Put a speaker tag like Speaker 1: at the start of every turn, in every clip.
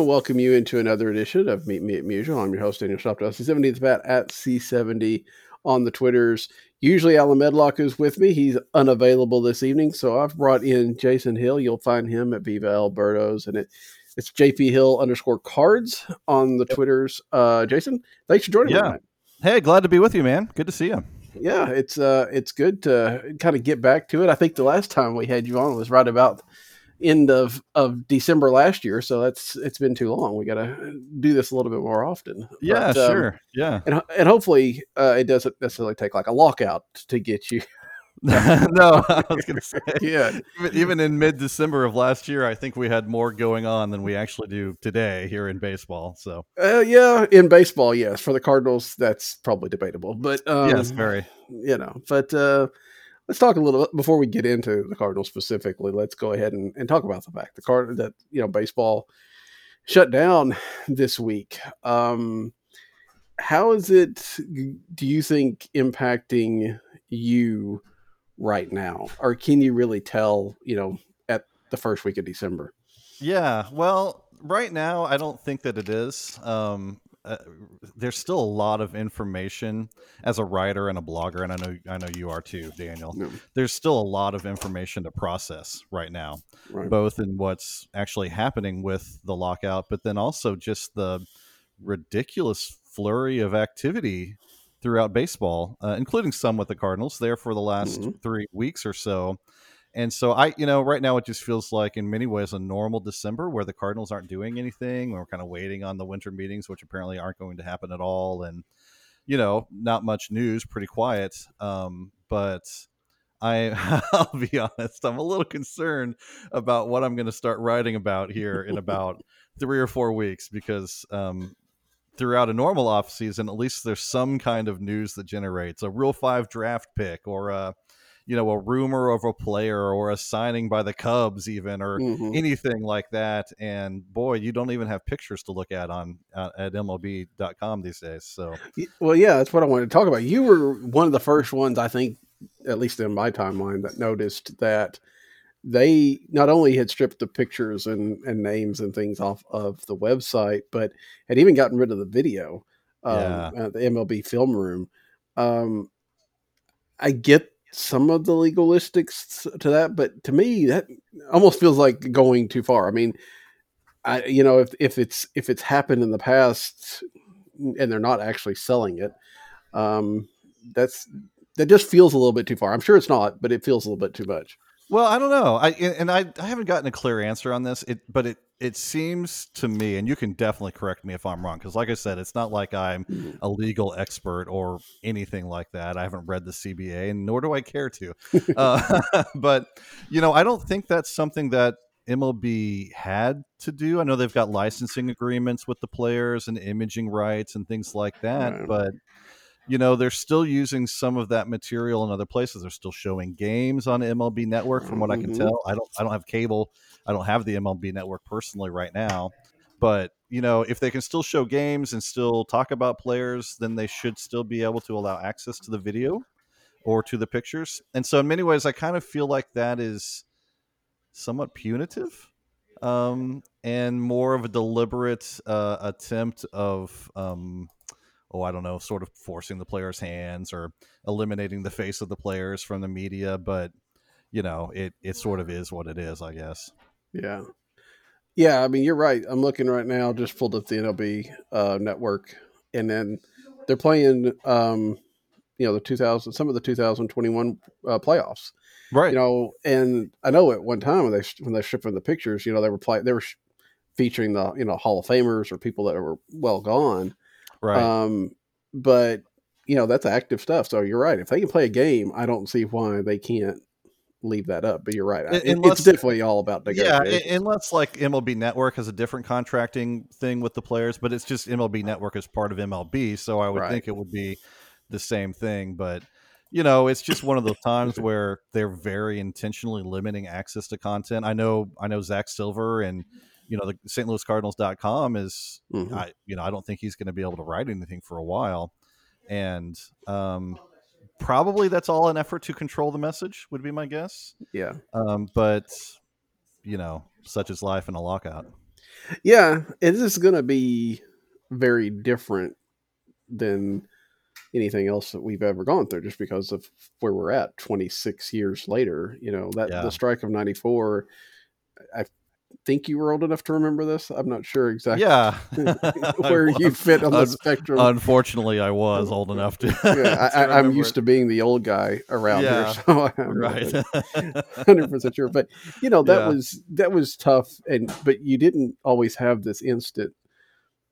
Speaker 1: And welcome you into another edition of Meet Me at Musial. I'm your host, Daniel Shoptaw, C70 Bat at C70 on the Twitters. Usually Alan Medlock is with me. He's unavailable this evening, so I've brought in Jason Hill. You'll find him at Viva El Birdos, and it, it's JP Hill underscore cards on the Twitters. Uh, Jason, thanks for joining
Speaker 2: Yeah.
Speaker 1: me. tonight.
Speaker 2: Hey, glad to be with you, man. Good to see you.
Speaker 1: Yeah, it's uh, it's good to kind of get back to it. I think the last time we had you on was right about end of of December last year, so that's it's been too long. We got to do this a little bit more often.
Speaker 2: Yeah,
Speaker 1: But, um,
Speaker 2: sure. Yeah.
Speaker 1: and and hopefully uh, it doesn't necessarily take like a lockout to get you.
Speaker 2: no, I was going to say.
Speaker 1: Yeah,
Speaker 2: Even, even in mid December of last year, I think we had more going on than we actually do today here in baseball. So,
Speaker 1: uh, yeah. In baseball, yes. For the Cardinals, that's probably debatable, but um,
Speaker 2: yes, very.
Speaker 1: you know. But uh, let's talk a little bit before we get into the Cardinals specifically. Let's go ahead and, and talk about the fact the card that you know baseball shut down this week. Um, how is it? Do you think impacting you right now, or can you really tell? You know, at the first week of December.
Speaker 2: Yeah. Well, right now, I don't think that it is. Um, uh, there's still a lot of information as a writer and a blogger, and I know I know you are too, Daniel.
Speaker 1: No.
Speaker 2: There's still a lot of information to process right now.
Speaker 1: Right.
Speaker 2: both in what's actually happening with the lockout, but then also just the ridiculous flurry of activity throughout baseball, uh, including some with the Cardinals there for the last
Speaker 1: Mhm.
Speaker 2: three weeks or so. And so I, you know, right now it just feels like in many ways a normal December where the Cardinals aren't doing anything. We're kind of waiting on the winter meetings, which apparently aren't going to happen at all. And, you know, not much news, pretty quiet. Um, but I, I'll be honest, I'm a little concerned about what I'm going to start writing about here in about three or four weeks because um, throughout a normal off season, at least there's some kind of news that generates a Rule Five draft pick or a, you know, a rumor of a player or a signing by the Cubs, even or
Speaker 1: Mhm.
Speaker 2: anything like that. And boy, you don't even have pictures to look at on uh, at MLB.com these days. So
Speaker 1: Well, yeah, that's what I wanted to talk about. You were one of the first ones, I think, at least in my timeline, that noticed that they not only had stripped the pictures and, and names and things off of the website, but had even gotten rid of the video, um,
Speaker 2: Yeah.
Speaker 1: at the MLB film room. Um, I get some of the legalistics to that, but to me, that almost feels like going too far. I mean, I you know if if it's if it's happened in the past and they're not actually selling it, um, that's that just feels a little bit too far. I'm sure it's not, but it feels a little bit too much.
Speaker 2: Well, I don't know. I and I, I haven't gotten a clear answer on this. It but it it seems to me, and you can definitely correct me if I'm wrong, because like I said, it's not like I'm
Speaker 1: Mhm.
Speaker 2: a legal expert or anything like that. I haven't read the CBA, and nor do I care to. uh, but you know, I don't think that's something that MLB had to do. I know they've got licensing agreements with the players and imaging rights and things like that,
Speaker 1: Right.
Speaker 2: but you know they're still using some of that material in other places. They're still showing games on mlb network from what i can
Speaker 1: Mhm.
Speaker 2: tell. I don't i don't have cable. I don't have the mlb network personally right now. But you know if they can still show games and still talk about players then they should still be able to allow access to the video or to the pictures. And so in many ways i kind of feel like that is somewhat punitive um, and more of a deliberate uh, attempt of um, oh i don't know sort of forcing the players hands or eliminating the face of the players from the media but you know it it sort of is what it is i guess
Speaker 1: Yeah. Yeah, I mean you're right. I'm looking right now, just pulled up the MLB uh, network, and then they're playing, um, you know, the 2000, some of the 2021 uh, playoffs.
Speaker 2: Right.
Speaker 1: You know, and I know at one time when they when they shipping the pictures, you know, they were playing, they were sh- featuring the you know Hall of Famers or people that were well gone.
Speaker 2: Right.
Speaker 1: Um, but you know that's active stuff. So you're right. If they can play a game, I don't see why they can't leave that up. But you're right. It-
Speaker 2: unless-
Speaker 1: it's definitely all about
Speaker 2: yeah,
Speaker 1: negotiation.
Speaker 2: u- unless like MLB Network has a different contracting thing with the players, but it's just MLB Network is part of MLB, so I would
Speaker 1: Right.
Speaker 2: think it would be the same thing. But you know, it's just one of those times where they're very intentionally limiting access to content. I know, I know Zach Silver and you know the St. Louis Cardinals.com is
Speaker 1: Mhm.
Speaker 2: I you know I don't think he's going to be able to write anything for a while, and um, probably that's all an effort to control the message would be my guess.
Speaker 1: yeah.
Speaker 2: Um, but you know, such is life in a lockout.
Speaker 1: Yeah, it is going to be very different than anything else that we've ever gone through just because of where we're at 26 years later. You know, that
Speaker 2: Yeah.
Speaker 1: the strike of 94, I think you were old enough to remember this. I'm not sure exactly
Speaker 2: Yeah,
Speaker 1: where you fit on the
Speaker 2: Un-
Speaker 1: spectrum.
Speaker 2: Unfortunately, I was old enough to.
Speaker 1: yeah, I, I'm used
Speaker 2: it.
Speaker 1: to being the old guy around
Speaker 2: Yeah,
Speaker 1: here, so I'm
Speaker 2: right.
Speaker 1: hundred percent sure. But you know that
Speaker 2: Yeah.
Speaker 1: was that was tough, and but you didn't always have this instant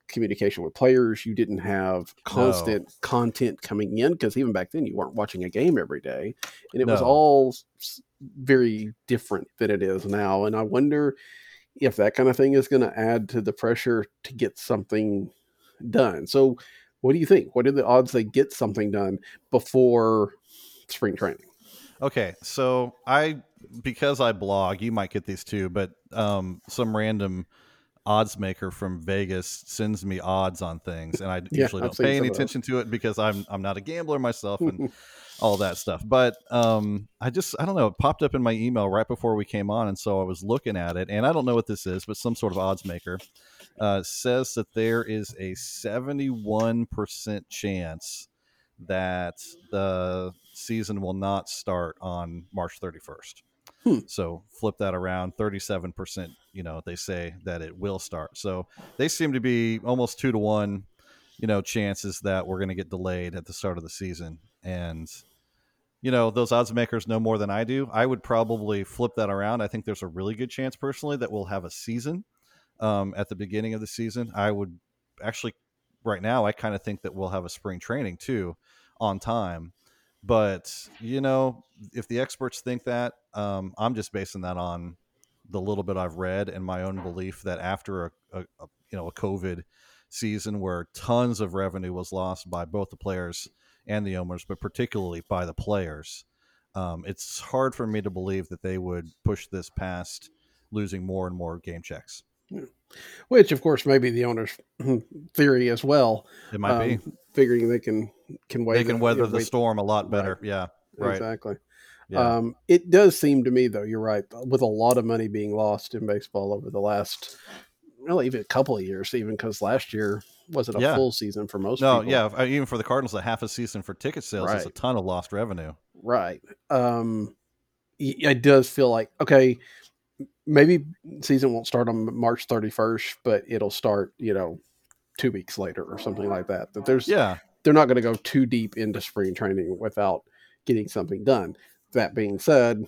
Speaker 1: communication with players. You didn't have constant content coming in because even back then you weren't watching a game every day, and it was all very different than it is now. And I wonder if that kind of thing is going to add to the pressure to get something done. So, what do you think? What are the odds they get something done before spring training?
Speaker 2: Okay, so I because I blog, you might get these too, but um, some random odds maker from Vegas sends me odds on things, and I
Speaker 1: Yeah,
Speaker 2: usually don't pay any attention to it because I'm I'm not a gambler myself and all that stuff. But um, I just I don't know, it popped up in my email right before we came on, and so I was looking at it, and I don't know what this is, but some sort of odds maker uh, says that there is a 71% chance that the season will not start on March 31st.
Speaker 1: Hmm.
Speaker 2: So flip that around 37%, you know, they say that it will start. So they seem to be almost 2 to 1, you know, chances that we're going to get delayed at the start of the season and you know, those odds makers know more than I do. I would probably flip that around. I think there's a really good chance personally that we'll have a season um, at the beginning of the season. I would actually, right now, I kind of think that we'll have a spring training too on time. But, you know, if the experts think that, um, I'm just basing that on the little bit I've read and my own belief that after a, a, a you know a COVID season where tons of revenue was lost by both the players and the owners, but particularly by the players, um, it's hard for me to believe that they would push this past losing more and more game checks.
Speaker 1: Which, of course, may be the owner's theory as well.
Speaker 2: It might be
Speaker 1: um, figuring they can can
Speaker 2: they
Speaker 1: wait.
Speaker 2: can weather the storm a lot better. Yeah, right.
Speaker 1: Exactly.
Speaker 2: Yeah,
Speaker 1: Um, it does seem to me, though, you're right, with a lot of money being lost in baseball over the last, well, even a couple of years, even because last year wasn't a
Speaker 2: Yeah.
Speaker 1: full season for most
Speaker 2: no,
Speaker 1: people.
Speaker 2: yeah. uh, Even for the Cardinals, a half a season for ticket sales is a ton of lost revenue.
Speaker 1: Right. Um, it does feel like, okay, maybe season won't start on March 31st, but it'll start, you know, two weeks later or something like that. That there's,
Speaker 2: Yeah,
Speaker 1: they're not going to go too deep into spring training without getting something done. That being said,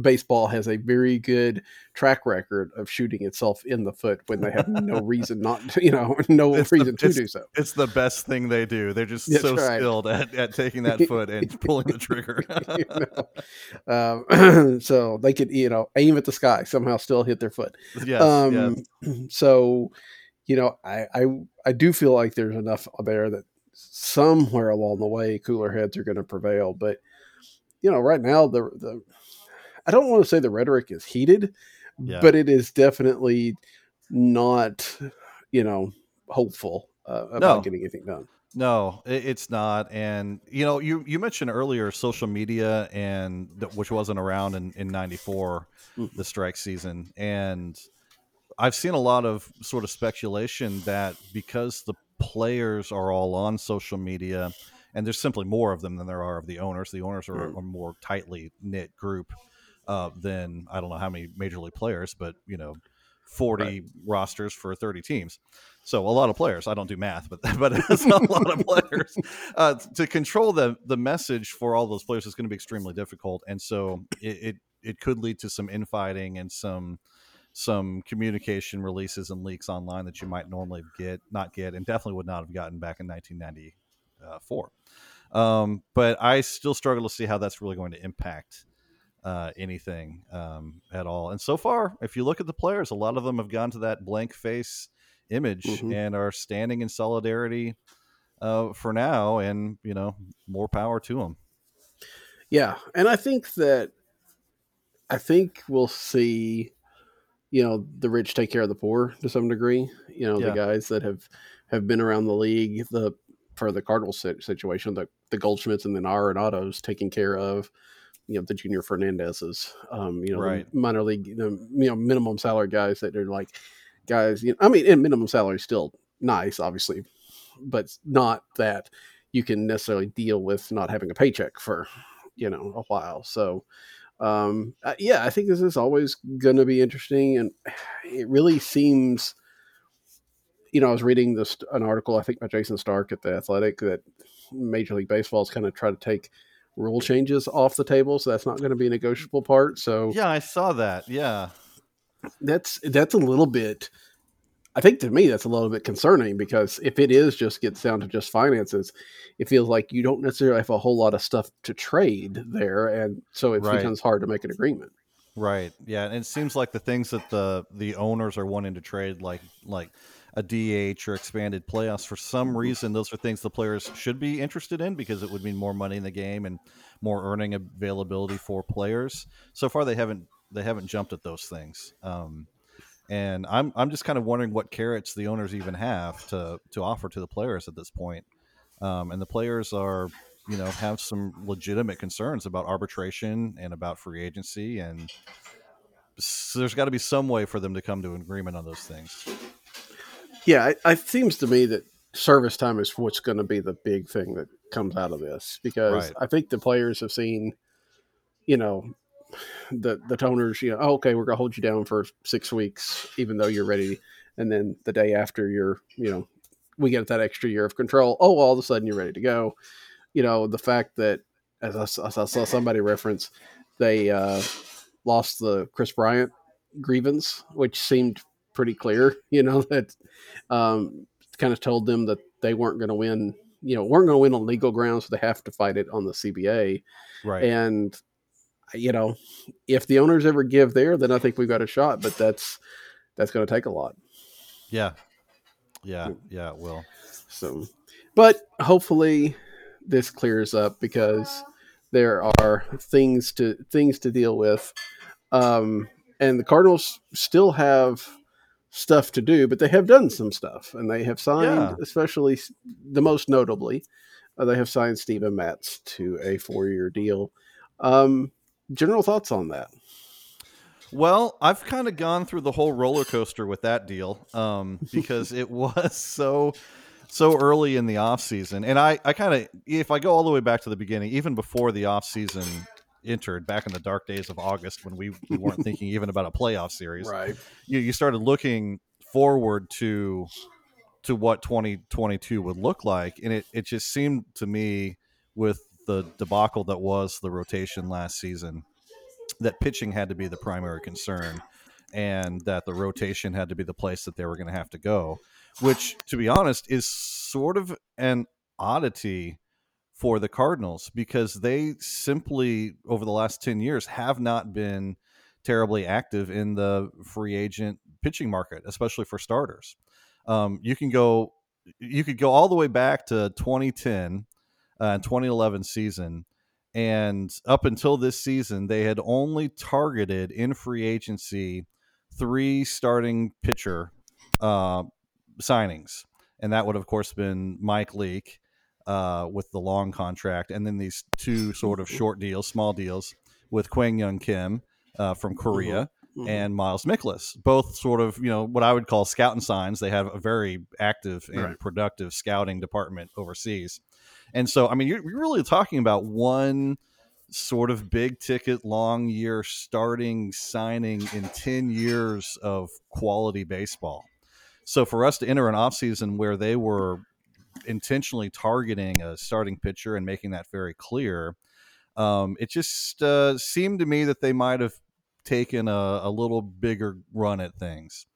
Speaker 1: baseball has a very good track record of shooting itself in the foot when they have no reason not to, you know, no
Speaker 2: It's the-
Speaker 1: reason to do so.
Speaker 2: it's the best thing they do. They're just
Speaker 1: That's
Speaker 2: so
Speaker 1: right.
Speaker 2: skilled at, at taking that foot and pulling the trigger.
Speaker 1: You know? um, so they could, you know, aim at the sky, somehow still hit their foot.
Speaker 2: yes,
Speaker 1: um,
Speaker 2: yes.
Speaker 1: So, you know, I, I I do feel like there's enough there that somewhere along the way, cooler heads are going to prevail. But you know, right now the the I don't want to say the rhetoric is heated,
Speaker 2: Yeah.
Speaker 1: but it is definitely not, you know, hopeful uh, about
Speaker 2: No.
Speaker 1: getting anything done.
Speaker 2: No, it's not. And you know, you you mentioned earlier social media and which wasn't around in in '94,
Speaker 1: Mm.
Speaker 2: the strike season, and I've seen a lot of sort of speculation that because the players are all on social media, and there's simply more of them than there are of the owners. The owners are
Speaker 1: Mm.
Speaker 2: a more tightly knit group uh, than I don't know how many major league players, but you know, 40
Speaker 1: Right.
Speaker 2: rosters for 30 teams. So a lot of players. I don't do math, but but it's a lot of players. Uh, to control the the message for all those players is going to be extremely difficult, and so it, it it could lead to some infighting and some some communication releases and leaks online that you might normally get not get and definitely would not have gotten back in 1994 um, but i still struggle to see how that's really going to impact uh, anything um, at all and so far if you look at the players a lot of them have gone to that blank face image
Speaker 1: Mhm.
Speaker 2: and are standing in solidarity uh, for now and you know more power to them
Speaker 1: Yeah, and I think that I think we'll see, you know, the rich take care of the poor to some degree. You know,
Speaker 2: Yeah.
Speaker 1: the guys that have have been around the league, the for the Cardinals situation, the the Goldschmidts and the Arenados taking care of, you know, the Junior Fernandezes, um, you know,
Speaker 2: Right.
Speaker 1: minor league, the, you know, minimum salary guys that are like guys. You know, I mean, and minimum salary is still nice, obviously, but not that you can necessarily deal with not having a paycheck for you know a while. So um uh, yeah i think this is always going to be interesting and it really seems you know i was reading this an article i think by Jayson Stark at the athletic that major league baseball is kind of trying to take rule changes off the table so that's not going to be a negotiable part so
Speaker 2: yeah i saw that yeah
Speaker 1: that's that's a little bit i think to me that's a little bit concerning because if it is just gets down to just finances it feels like you don't necessarily have a whole lot of stuff to trade there and so it
Speaker 2: Right.
Speaker 1: becomes hard to make an agreement
Speaker 2: Right. Yeah, and it seems like the things that the the owners are wanting to trade, like like a DH or expanded playoffs, for some reason, those are things the players should be interested in because it would mean more money in the game and more earning availability for players. So far, they haven't they haven't jumped at those things. Um, and I'm I'm just kind of wondering what carrots the owners even have to to offer to the players at this point. Um, and the players are you know have some legitimate concerns about arbitration and about free agency and s- there's got to be some way for them to come to an agreement on those things
Speaker 1: Yeah, it, it seems to me that service time is what's going to be the big thing that comes out of this because
Speaker 2: Right.
Speaker 1: I think the players have seen, you know, the the toners, you know, oh, okay, we're going to hold you down for six weeks, even though you're ready, and then the day after you're, you know, we get that extra year of control. Oh, all of a sudden you're ready to go. You know, the fact that as I, as I saw somebody reference, they uh, lost the Kris Bryant grievance, which seemed pretty clear. You know that um, kind of told them that they weren't going to win. You know, weren't going to win on legal grounds, so they have to fight it on the CBA.
Speaker 2: right
Speaker 1: And you know, if the owners ever give there, then I think we've got a shot. But that's that's going to take a lot.
Speaker 2: yeah yeah yeah it will
Speaker 1: So, but hopefully this clears up because there are things to things to deal with, um, and the Cardinals still have stuff to do, but they have done some stuff, and they have signed,
Speaker 2: Yeah.
Speaker 1: especially the most notably, uh, they have signed Steven Matz to a four-year deal. Um, general thoughts on that?
Speaker 2: Well, I've kind of gone through the whole roller coaster with that deal um, because it was so so early in the off season, and I I kind of if I go all the way back to the beginning, even before the off season entered, back in the dark days of August when we, we weren't thinking even about a playoff series,
Speaker 1: Right.
Speaker 2: you, you started looking forward to to what 2022 would look like and it, it just seemed to me with the debacle that was the rotation last season that pitching had to be the primary concern and that the rotation had to be the place that they were going to have to go which to be honest is sort of an oddity for the cardinals because they simply over the last 10 years have not been terribly active in the free agent pitching market especially for starters. Um, you can go you could go all the way back to 2010 uh, 2011 season and up until this season they had only targeted in free agency three starting pitcher uh, signings. And that would of course been mike leake uh, with the long contract and then these two sort of short deals small deals with Kwang Hyun Kim uh, from korea
Speaker 1: Mhm.
Speaker 2: and Miles Mikolas, both sort of you know what I would call scouting signs. They have a very active and
Speaker 1: Right.
Speaker 2: productive scouting department overseas, and so I mean you're, you're really talking about one sort of big ticket, long year starting signing in 10 years of quality baseball. So for us to enter an offseason where they were intentionally targeting a starting pitcher and making that very clear, um, it just uh, seemed to me that they might have taken a, a, little bigger run at things.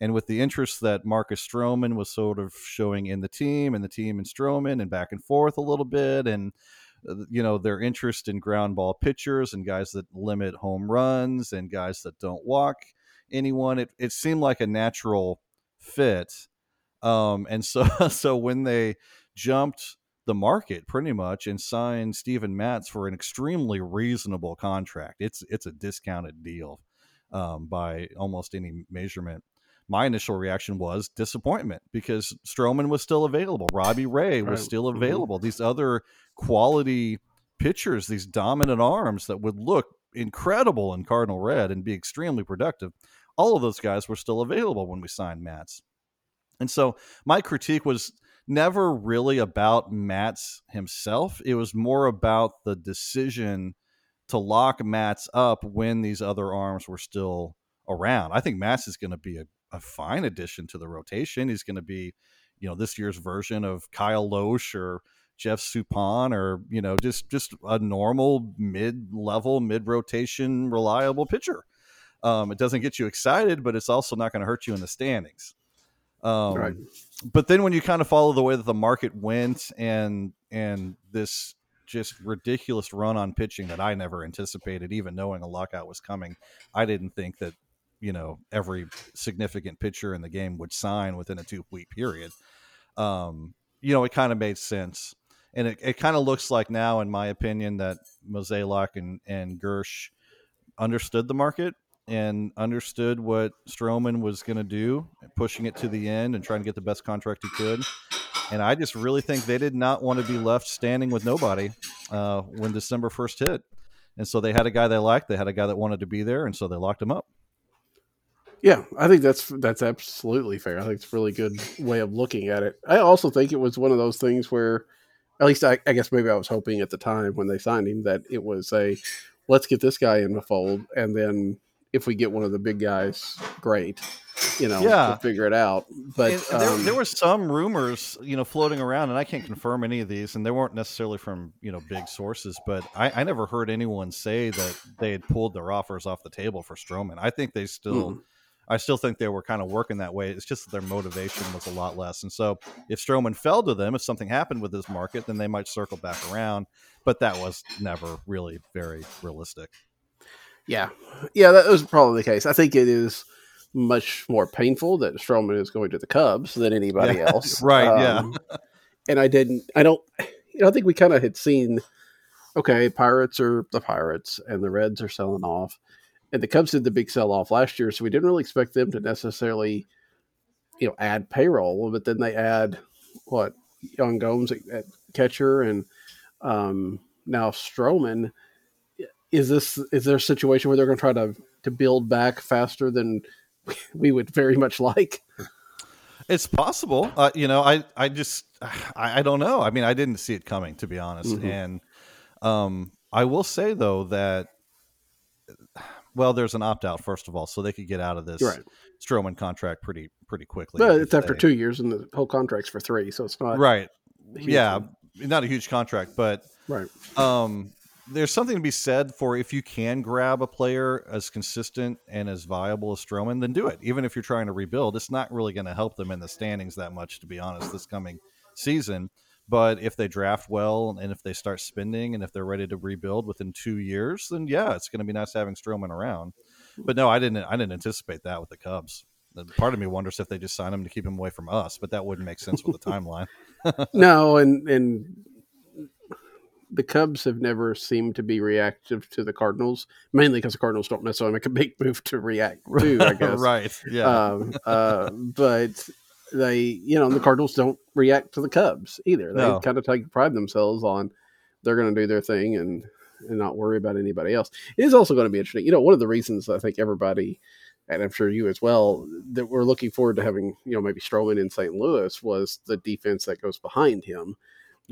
Speaker 2: And with the interest that Marcus Stroman was sort of showing in the team and the team in Stroman and back and forth a little bit, and uh, you know their interest in ground ball pitchers and guys that limit home runs and guys that don't walk anyone, it, it seemed like a natural fit. Um, and so so when they jumped the market pretty much and signed Steven Matz for an extremely reasonable contract. It's it's a discounted deal um, by almost any measurement. My initial reaction was disappointment because Stroman was still available. Robbie Ray was right. still mm-hmm. available. These other quality pitchers, these dominant arms that would look incredible in Cardinal Red and be extremely productive. All of those guys were still available when we signed Matz. And so my critique was never really about Matz himself. It was more about the decision to lock Matz up when these other arms were still around. I think Matz is going to be a, a, fine addition to the rotation. He's going to be, you know, this year's version of Kyle Lohse or Jeff Suppan or, you know, just just a normal mid-level, mid-rotation reliable pitcher. Um, it doesn't get you excited, but it's also not going to hurt you in the standings. Um, right. But then when you kind of follow the way that the market went and and this just ridiculous run on pitching that I never anticipated, even knowing a lockout was coming, I didn't think that you know every significant pitcher in the game would sign within a two week period. Um, you know, it kind of made sense. And it, it kind of looks like now, in my opinion, that Mozeliak and, and Girsch understood the market and understood what Stroman was going to do, pushing it to the end and trying to get the best contract he could. And I just really think they did not want to be left standing with nobody uh, when December 1st hit. And so they had a guy they liked, they had a guy that wanted to be there, and so they locked him up.
Speaker 1: Yeah, I think that's that's absolutely fair. I think it's a really good way of looking at it. I also think it was one of those things where, at least I, I guess maybe I was hoping at the time when they signed him that it was a, let's get this guy in the fold, and then if we get one of the big guys, great. You know, yeah. figure it out. But
Speaker 2: um, there, there were some rumors, you know, floating around, and I can't confirm any of these, and they weren't necessarily from you know big sources. But I, I never heard anyone say that they had pulled their offers off the table for Stroman. I think they still. Mm. I still think they were kind of working that way. It's just that their motivation was a lot less. And so if Stroman fell to them, if something happened with his market, then they might circle back around. But that was never really very realistic.
Speaker 1: Yeah, yeah, that was probably the case. I think it is much more painful that Stroman is going to the Cubs than anybody yeah. else.
Speaker 2: right. Um,
Speaker 1: yeah. and I didn't. I don't. You know, I think we kind of had seen. Okay, Pirates are the Pirates, and the Reds are selling off, and the Cubs did the big sell off last year, so we didn't really expect them to necessarily, you know, add payroll. But then they add what Yan Gomes at, at catcher, and um, now Stroman is this is there a situation where they're going to try to to build back faster than we would very much like?
Speaker 2: It's possible. Uh, you know, I I just I, I, don't know. I mean, I didn't see it coming to be honest. Mm-hmm. And um, I will say though that well, there's an opt out first of all, so they could get out of this right. Stroman contract pretty pretty quickly.
Speaker 1: But it's after they, two years, and the whole contract's for three, so it's not
Speaker 2: right. Yeah, not a huge contract, but
Speaker 1: right.
Speaker 2: Um, there's something to be said for if you can grab a player as consistent and as viable as Stroman, then do it. Even if you're trying to rebuild, it's not really going to help them in the standings that much, to be honest, this coming season. But if they draft well and if they start spending and if they're ready to rebuild within two years, then yeah, it's going to be nice having Stroman around. But no, I didn't. I didn't anticipate that with the Cubs. Part of me wonders if they just sign him to keep him away from us, but that wouldn't make sense with the timeline.
Speaker 1: no, and and the Cubs have never seemed to be reactive to the Cardinals, mainly because the Cardinals don't necessarily make a big move to react to. I guess
Speaker 2: right, yeah. Um,
Speaker 1: uh, but they, you know, the Cardinals don't react to the Cubs either. They no. kind of take pride themselves on they're going to do their thing and and not worry about anybody else. It is also going to be interesting. You know, one of the reasons I think everybody, and I'm sure you as well, that we're looking forward to having, you know, maybe Stroman in St. Louis was the defense that goes behind him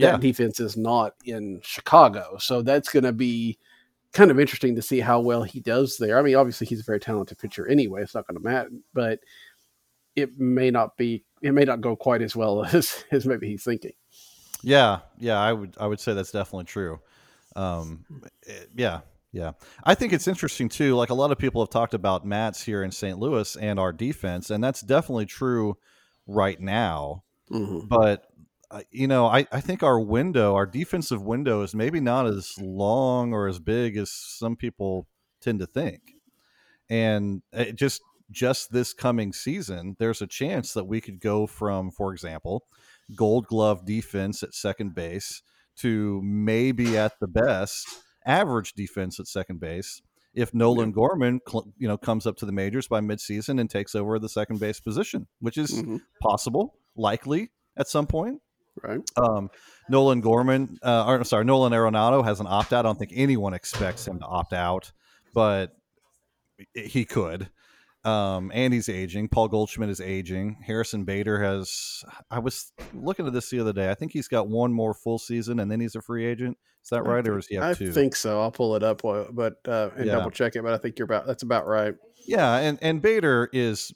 Speaker 1: yeah. that defense is not in Chicago. So that's going to be kind of interesting to see how well he does there. I mean, obviously he's a very talented pitcher anyway. It's not going to matter, but it may not be. It may not go quite as well as as maybe he's thinking.
Speaker 2: Yeah, yeah, I would I would say that's definitely true. Um, it- yeah, yeah. I think it's interesting too. Like a lot of people have talked about Matz here in St. Louis and our defense, and that's definitely true right now.
Speaker 1: Mm-hmm.
Speaker 2: But you know, I, I think our window, our defensive window, is maybe not as long or as big as some people tend to think. And it just just this coming season, there's a chance that we could go from, for example, Gold Glove defense at second base to maybe at the best average defense at second base if Nolan Gorman, you know, comes up to the majors by midseason and takes over the second base position, which is
Speaker 1: hmm
Speaker 2: possible, likely at some point.
Speaker 1: Right.
Speaker 2: Um, Nolan Gorman, uh, or sorry, Nolan Arenado has an opt out. I don't think anyone expects him to opt out, but he could. Um, and he's aging. Paul Goldschmidt is aging. Harrison Bader has. I was looking at this the other day. I think he's got one more full season, and then he's a free agent. Is that right, or is he have
Speaker 1: I
Speaker 2: two?
Speaker 1: think so. I'll pull it up, but uh, and
Speaker 2: Yeah.
Speaker 1: double check it. But I think you're about. That's about right.
Speaker 2: Yeah, and and Bader is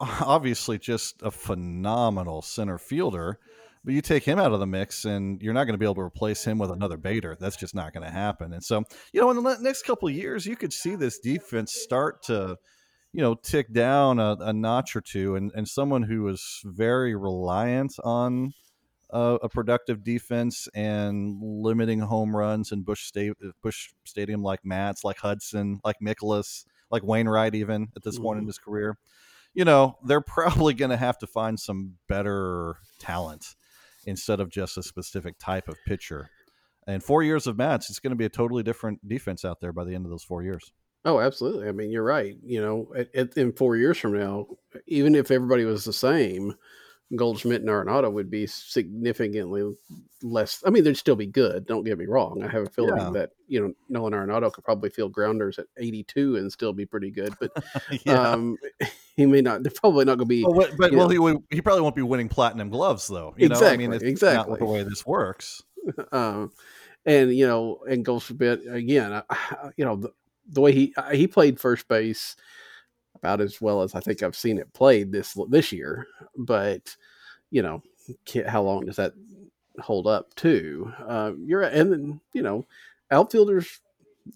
Speaker 2: obviously just a phenomenal center fielder. But you take him out of the mix, and you're not going to be able to replace him with another Bader. That's just not going to happen. And so, you know, in the next couple of years, you could see this defense start to, you know, tick down a, a notch or two. And and someone who was very reliant on a, a productive defense and limiting home runs in Busch State, Busch Stadium, like Matz, like Hudson, like Mikolas, like Wainwright, even at this point in
Speaker 1: Mhm.
Speaker 2: his career. You know, they're probably going to have to find some better talent instead of just a specific type of pitcher. And four years of Matz, it's going to be a totally different defense out there by the end of those four years.
Speaker 1: Oh, absolutely. I mean, you're right. You know, at, at, in four years from now, even if everybody was the same, Goldschmidt and Arenado would be significantly less. I mean, they'd still be good. Don't get me wrong. I have a feeling
Speaker 2: Yeah.
Speaker 1: that you know Nolan Arenado could probably field grounders at 82 and still be pretty good. But
Speaker 2: yeah.
Speaker 1: um, he may not. They're probably not going to be.
Speaker 2: Well, what- but well,
Speaker 1: know-
Speaker 2: he he probably won't be winning platinum gloves though. You know, I mean,
Speaker 1: Exactly,
Speaker 2: not the way this works.
Speaker 1: um, and you know, and Goldschmidt again. I, you know, the, the way he he played first base about as well as I think I've seen it played this this year. But you know, how long does that hold up too? Uh, you're and then you know, outfielders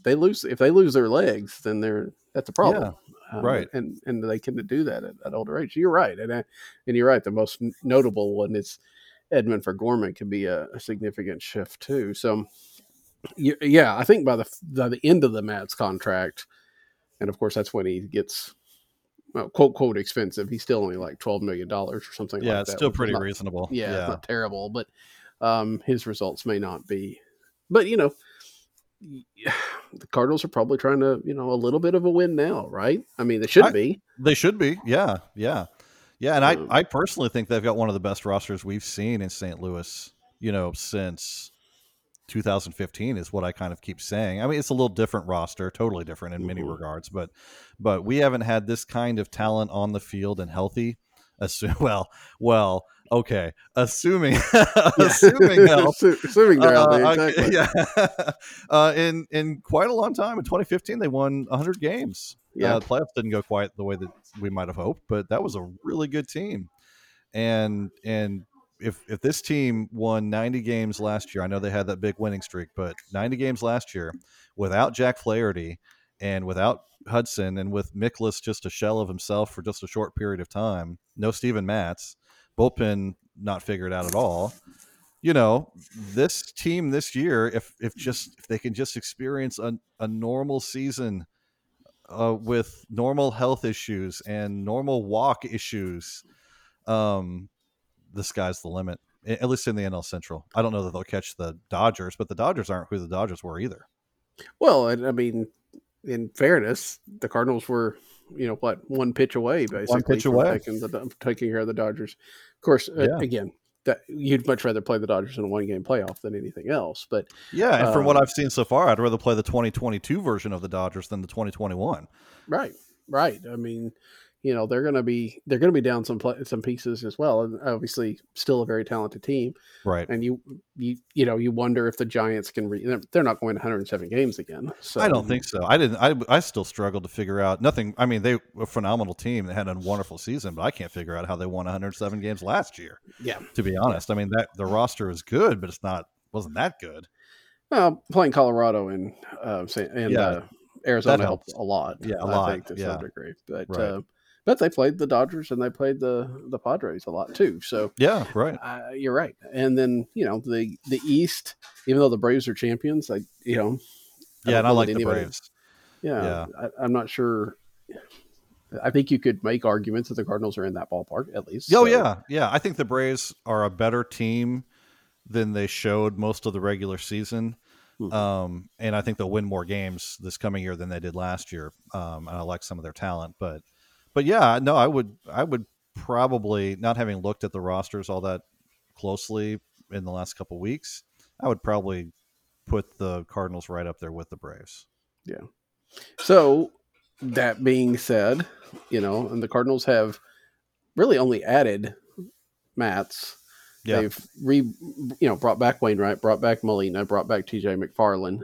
Speaker 1: they lose if they lose their legs, then they're that's a problem. Um,
Speaker 2: right.
Speaker 1: and and they can do that at, at older age. You're right, and and you're right. The most notable one is Edman for Gorman could be a, a significant shift too. So, yeah, I think by the by the end of the Matz contract, and of course that's when he gets well, quote quote expensive. He's still only like twelve million dollars or something.
Speaker 2: Yeah,
Speaker 1: like
Speaker 2: it's
Speaker 1: that,
Speaker 2: still pretty
Speaker 1: not-
Speaker 2: reasonable.
Speaker 1: Yeah,
Speaker 2: yeah.
Speaker 1: it's not terrible, but um, his results may not be. But you know, the Cardinals are probably trying to you know a little bit of a win now, right? I mean, they should
Speaker 2: I-
Speaker 1: be.
Speaker 2: They should be. Yeah, yeah, yeah. And
Speaker 1: Um,
Speaker 2: I, I personally think they've got one of the best rosters we've seen in St. Louis. You know, since 2015 is what I kind of keep saying. I mean, it's a little different roster, totally different in many
Speaker 1: Mhm.
Speaker 2: regards, but but we haven't had this kind of talent on the field and healthy. Assume, well, well, okay. Assuming, assuming health,
Speaker 1: Assu- assuming they're healthy,
Speaker 2: uh,
Speaker 1: exactly.
Speaker 2: yeah. uh, in in quite a long time. In 2015, they won 100 games.
Speaker 1: Yeah.
Speaker 2: Uh, the playoffs didn't go quite the way that we might have hoped, but that was a really good team. And and if if this team won 90 games last year, I know they had that big winning streak, but 90 games last year without Jack Flaherty and without Hudson and with Mikolas just a shell of himself for just a short period of time, no Steven Matz, bullpen not figured out at all. You know, this team this year, if if just if they can just experience a, a normal season uh, with normal health issues and normal walk issues, um, the sky's the limit. At least in the NL Central. I don't know that they'll catch the Dodgers, but the Dodgers aren't who the Dodgers were either.
Speaker 1: Well, I mean, in fairness, the Cardinals were, you know, what one pitch away, basically,
Speaker 2: pitch away.
Speaker 1: taking the taking care of the Dodgers. Of course, uh,
Speaker 2: Yeah.
Speaker 1: again, that you'd much rather play the Dodgers in a one game playoff than anything else. But
Speaker 2: Yeah, and from what
Speaker 1: Um,
Speaker 2: I've seen so far, I'd rather play the 2022 version of the Dodgers than the 2021.
Speaker 1: right, right. I mean, you know they're going to be they're going to be down some some pieces as well, and obviously still a very talented team.
Speaker 2: Right.
Speaker 1: And you you you know you wonder if the Giants can re- they're- they're not going 107 games again. So
Speaker 2: I don't think so. I didn't. I, I still struggled to figure out nothing. I mean, they were a phenomenal team. They had a wonderful season, but I can't figure out how they won 107 games last year.
Speaker 1: Yeah.
Speaker 2: To be honest, I mean that the roster is good, but it's not wasn't that good.
Speaker 1: Well, playing Colorado and uh, and
Speaker 2: Yeah,
Speaker 1: uh, Arizona helped
Speaker 2: helps.
Speaker 1: a lot.
Speaker 2: Yeah, a
Speaker 1: I
Speaker 2: lot,
Speaker 1: think to
Speaker 2: yeah.
Speaker 1: some degree, but
Speaker 2: Right.
Speaker 1: uh, but they played the Dodgers and they played the the Padres a lot too. So
Speaker 2: Yeah. Right.
Speaker 1: uh, you're right. And then you know the the East, even though the Braves are champions, like you know
Speaker 2: Yeah,
Speaker 1: don't
Speaker 2: and I like the Braves.
Speaker 1: Yeah,
Speaker 2: Yeah.
Speaker 1: I, I'm not sure. I think you could make arguments that the Cardinals are in that ballpark at least.
Speaker 2: Oh
Speaker 1: So,
Speaker 2: yeah, yeah. I think the Braves are a better team than they showed most of the regular season.
Speaker 1: Mhm.
Speaker 2: Um, and I think they'll win more games this coming year than they did last year. Um, and I like some of their talent, but but yeah, no, I would I would probably not having looked at the rosters all that closely in the last couple weeks, I would probably put the Cardinals right up there with the Braves. Yeah.
Speaker 1: So that being said, you know, and the Cardinals have really only added Matz.
Speaker 2: Yeah.
Speaker 1: They've re you know brought back Wainwright, brought back Molina, brought back T.J. McFarland.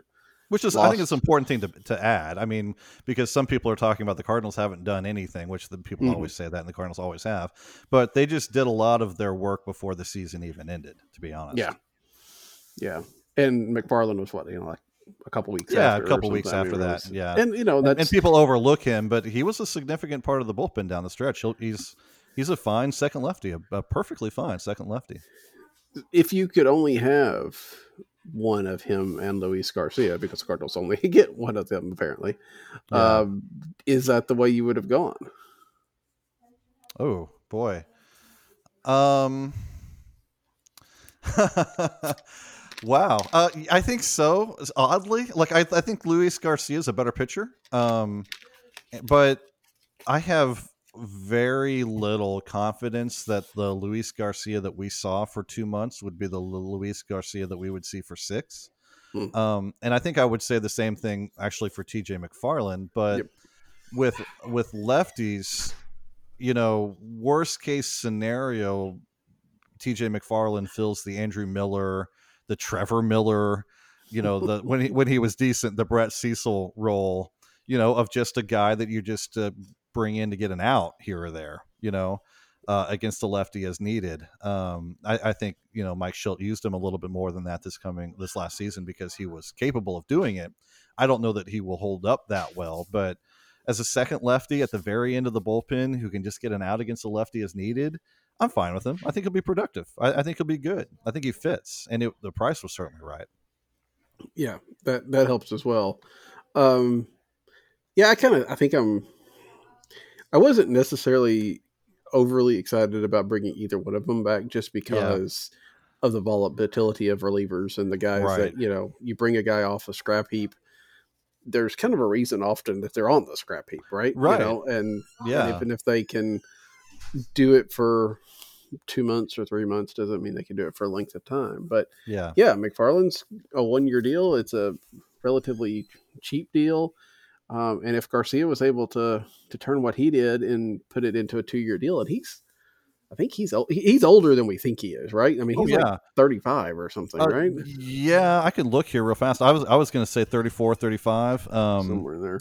Speaker 2: Which is, I think, it's an important thing to, to add. I mean, because some people are talking about the Cardinals haven't done anything, which the people
Speaker 1: Mhm.
Speaker 2: always say that, and the Cardinals always have. But they just did a lot of their work before the season even ended. To be honest,
Speaker 1: Yeah, yeah. And McFarland was what you know like a couple weeks.
Speaker 2: yeah,
Speaker 1: after
Speaker 2: a couple weeks
Speaker 1: something. I
Speaker 2: after
Speaker 1: mean,
Speaker 2: that,
Speaker 1: was-
Speaker 2: yeah.
Speaker 1: And you know that's
Speaker 2: and people overlook him, but he was a significant part of the bullpen down the stretch. He'll, he's he's a fine second lefty, a, a perfectly fine second lefty.
Speaker 1: if you could only have one of him and Luis Garcia, because the Cardinals only get one of them apparently,
Speaker 2: Yeah.
Speaker 1: um, is that the way you would have gone?
Speaker 2: Oh boy. Um. wow. Uh, I think so. Oddly, like I, I think Luis Garcia is a better pitcher. Um, but I have very little confidence that the Luis Garcia that we saw for two months would be the Luis Garcia that we would see for six.
Speaker 1: Hmm.
Speaker 2: Um, and I think I would say the same thing actually for TJ McFarland, but
Speaker 1: Yep.
Speaker 2: with with lefties, you know, worst case scenario, TJ McFarland fills the Andrew Miller, the Trever Miller, you know, the when he when he was decent, the Brett Cecil role, you know, of just a guy that you just uh, bring in to get an out here or there, you know, uh, against the lefty as needed. Um, I, I think you know Mike Shildt used him a little bit more than that this coming this last season because he was capable of doing it. I don't know that he will hold up that well, but as a second lefty at the very end of the bullpen who can just get an out against the lefty as needed, I'm fine with him. I think he'll be productive. I, I think he'll be good. I think he fits, and it, the price was certainly right.
Speaker 1: Yeah, that that helps as well. Um, yeah, I kind of I think I'm. I wasn't necessarily overly excited about bringing either one of them back just because of the volatility of relievers and the guys
Speaker 2: Right.
Speaker 1: that you know you bring a guy off a scrap heap. There's kind of a reason often that they're on the scrap heap, right?
Speaker 2: Right.
Speaker 1: You know, and,
Speaker 2: Yeah.
Speaker 1: and even if they can do it for two months or three months, doesn't mean they can do it for a length of time. But
Speaker 2: Yeah,
Speaker 1: yeah, McFarland's a one year deal. It's a relatively cheap deal. Um, and if Garcia was able to to turn what he did and put it into a two year deal, and he's, I think he's he's older than we think he is, right? I mean,
Speaker 2: Oh,
Speaker 1: he's
Speaker 2: yeah.
Speaker 1: like thirty five or something,
Speaker 2: Uh,
Speaker 1: right?
Speaker 2: Yeah, I can look here real fast. I was I was going to say 34, 35. Um,
Speaker 1: Somewhere there.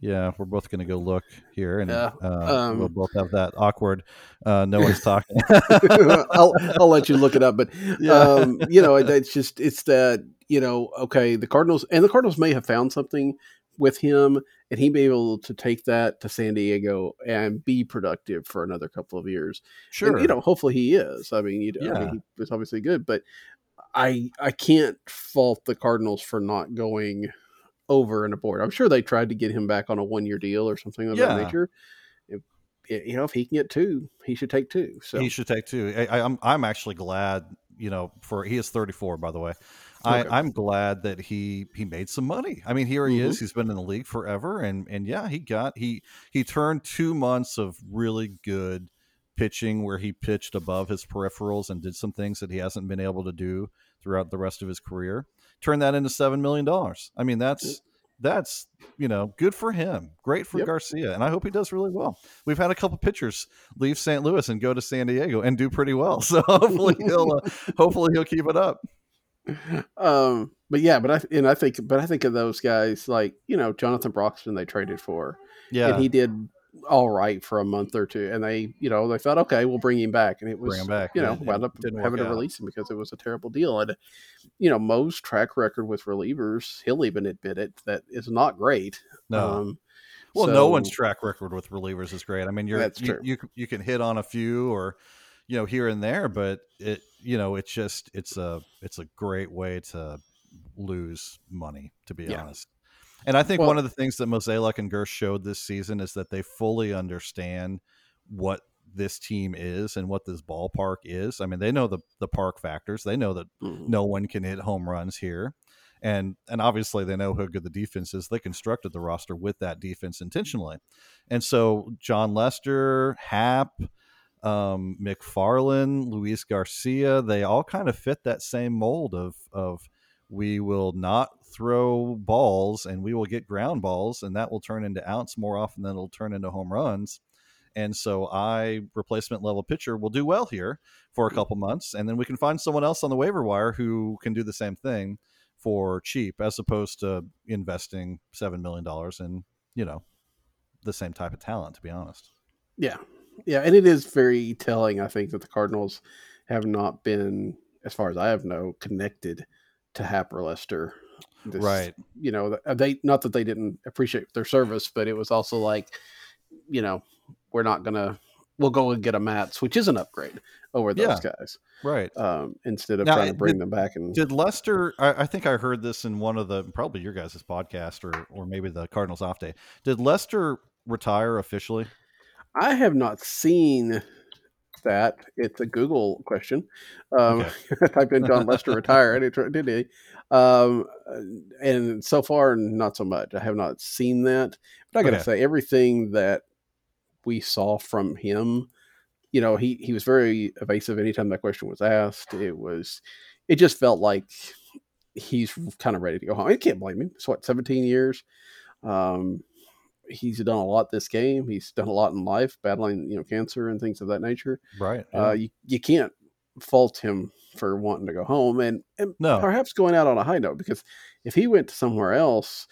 Speaker 2: yeah, we're both going to go look here, and
Speaker 1: Yeah,
Speaker 2: uh,
Speaker 1: um,
Speaker 2: we'll both have that awkward. Uh, no one's talking.
Speaker 1: I'll I'll let you look it up, but
Speaker 2: Yeah.
Speaker 1: um, you know, it- it's just it's that you know, okay, the Cardinals and the Cardinals may have found something with him, and he may be able to take that to San Diego and be productive for another couple of years.
Speaker 2: sure.
Speaker 1: And, you know, hopefully he is. I mean, you, I
Speaker 2: Yeah.
Speaker 1: mean, he was obviously good, but I I can't fault the Cardinals for not going over and aboard. I'm sure they tried to get him back on a one year deal or something of
Speaker 2: Yeah.
Speaker 1: that nature. If, you know, if he can get two, he should take two. So
Speaker 2: He should take two. I, I, I'm I'm actually glad. You know, for he is 34, by the way. I,
Speaker 1: Okay.
Speaker 2: I'm glad that he he made some money. I mean, here he
Speaker 1: Mhm.
Speaker 2: is. He's been in the league forever, and and yeah, he got he he turned two months of really good pitching where he pitched above his peripherals and did some things that he hasn't been able to do throughout the rest of his career. Turned that into seven million dollars. I mean, that's that's you know good for him. Great for
Speaker 1: Yep.
Speaker 2: Garcia, and I hope he does really well. We've had a couple pitchers leave St. Louis and go to San Diego and do pretty well. So hopefully he'll uh, hopefully he'll keep it up.
Speaker 1: Um, but yeah, but I and I think, but I think of those guys like you know Jonathan Broxton they traded for,
Speaker 2: Yeah,
Speaker 1: and he did all right for a month or two, and they you know they thought okay we'll bring him back, and it was
Speaker 2: bring him back.
Speaker 1: you know wound up having to
Speaker 2: out.
Speaker 1: release him because it was a terrible deal, and you know Mo's track record with relievers he'll even admit it that is not great.
Speaker 2: No.
Speaker 1: Um,
Speaker 2: Well,
Speaker 1: so-
Speaker 2: no one's track record with relievers is great. I mean, you're
Speaker 1: That's
Speaker 2: you,
Speaker 1: true.
Speaker 2: you you can hit on a few or you know here and there, but it you know it's just it's a it's a great way to lose money to be
Speaker 1: Yeah.
Speaker 2: honest. And I think
Speaker 1: Well-
Speaker 2: one of the things that Mozeliak and Girsch showed this season is that they fully understand what this team is and what this ballpark is. I mean, they know the the park factors. They know that
Speaker 1: mhm.
Speaker 2: no one can hit home runs here. And and obviously they know how good the defense is. They constructed the roster with that defense intentionally. And so Jon Lester, Happ, um, McFarland, Luis Garcia, they all kind of fit that same mold of of we will not throw balls and we will get ground balls and that will turn into outs more often than it'll turn into home runs. And so I replacement level pitcher will do well here for a couple months and then we can find someone else on the waiver wire who can do the same thing for cheap as opposed to investing 7 million dollars in, you know, the same type of talent to be honest.
Speaker 1: Yeah, yeah, and it is very telling. I think that the Cardinals have not been, as far as I have know, connected to Happ or Lester. This-
Speaker 2: Right.
Speaker 1: You know, they not that they didn't appreciate their service, but it was also like, you know, we're not gonna. We'll go and get a Matz, which is an upgrade over those guys,
Speaker 2: Right.
Speaker 1: um, instead of
Speaker 2: Now,
Speaker 1: trying to
Speaker 2: did-
Speaker 1: bring them back and
Speaker 2: Did Lester? I, I think I heard this in one of the probably your guys' podcast or or maybe the Cardinals off day. Did Lester retire officially?
Speaker 1: I have not seen that. It's a Google question. Um,
Speaker 2: Okay.
Speaker 1: I typed in Jon Lester retire, and it did he? Um, and so far, not so much. I have not seen that. But I got to
Speaker 2: Okay.
Speaker 1: say, everything that we saw from him, you know, he he was very evasive anytime that question was asked. It was, it just felt like he's kind of ready to go home. I can't blame him. It's what seventeen years. Um, he's done a lot this game. He's done a lot in life, battling you know cancer and things of that nature.
Speaker 2: Right.
Speaker 1: Uh, you you can't fault him for wanting to go home, and and
Speaker 2: No.
Speaker 1: perhaps going out on a high note because if he went to somewhere else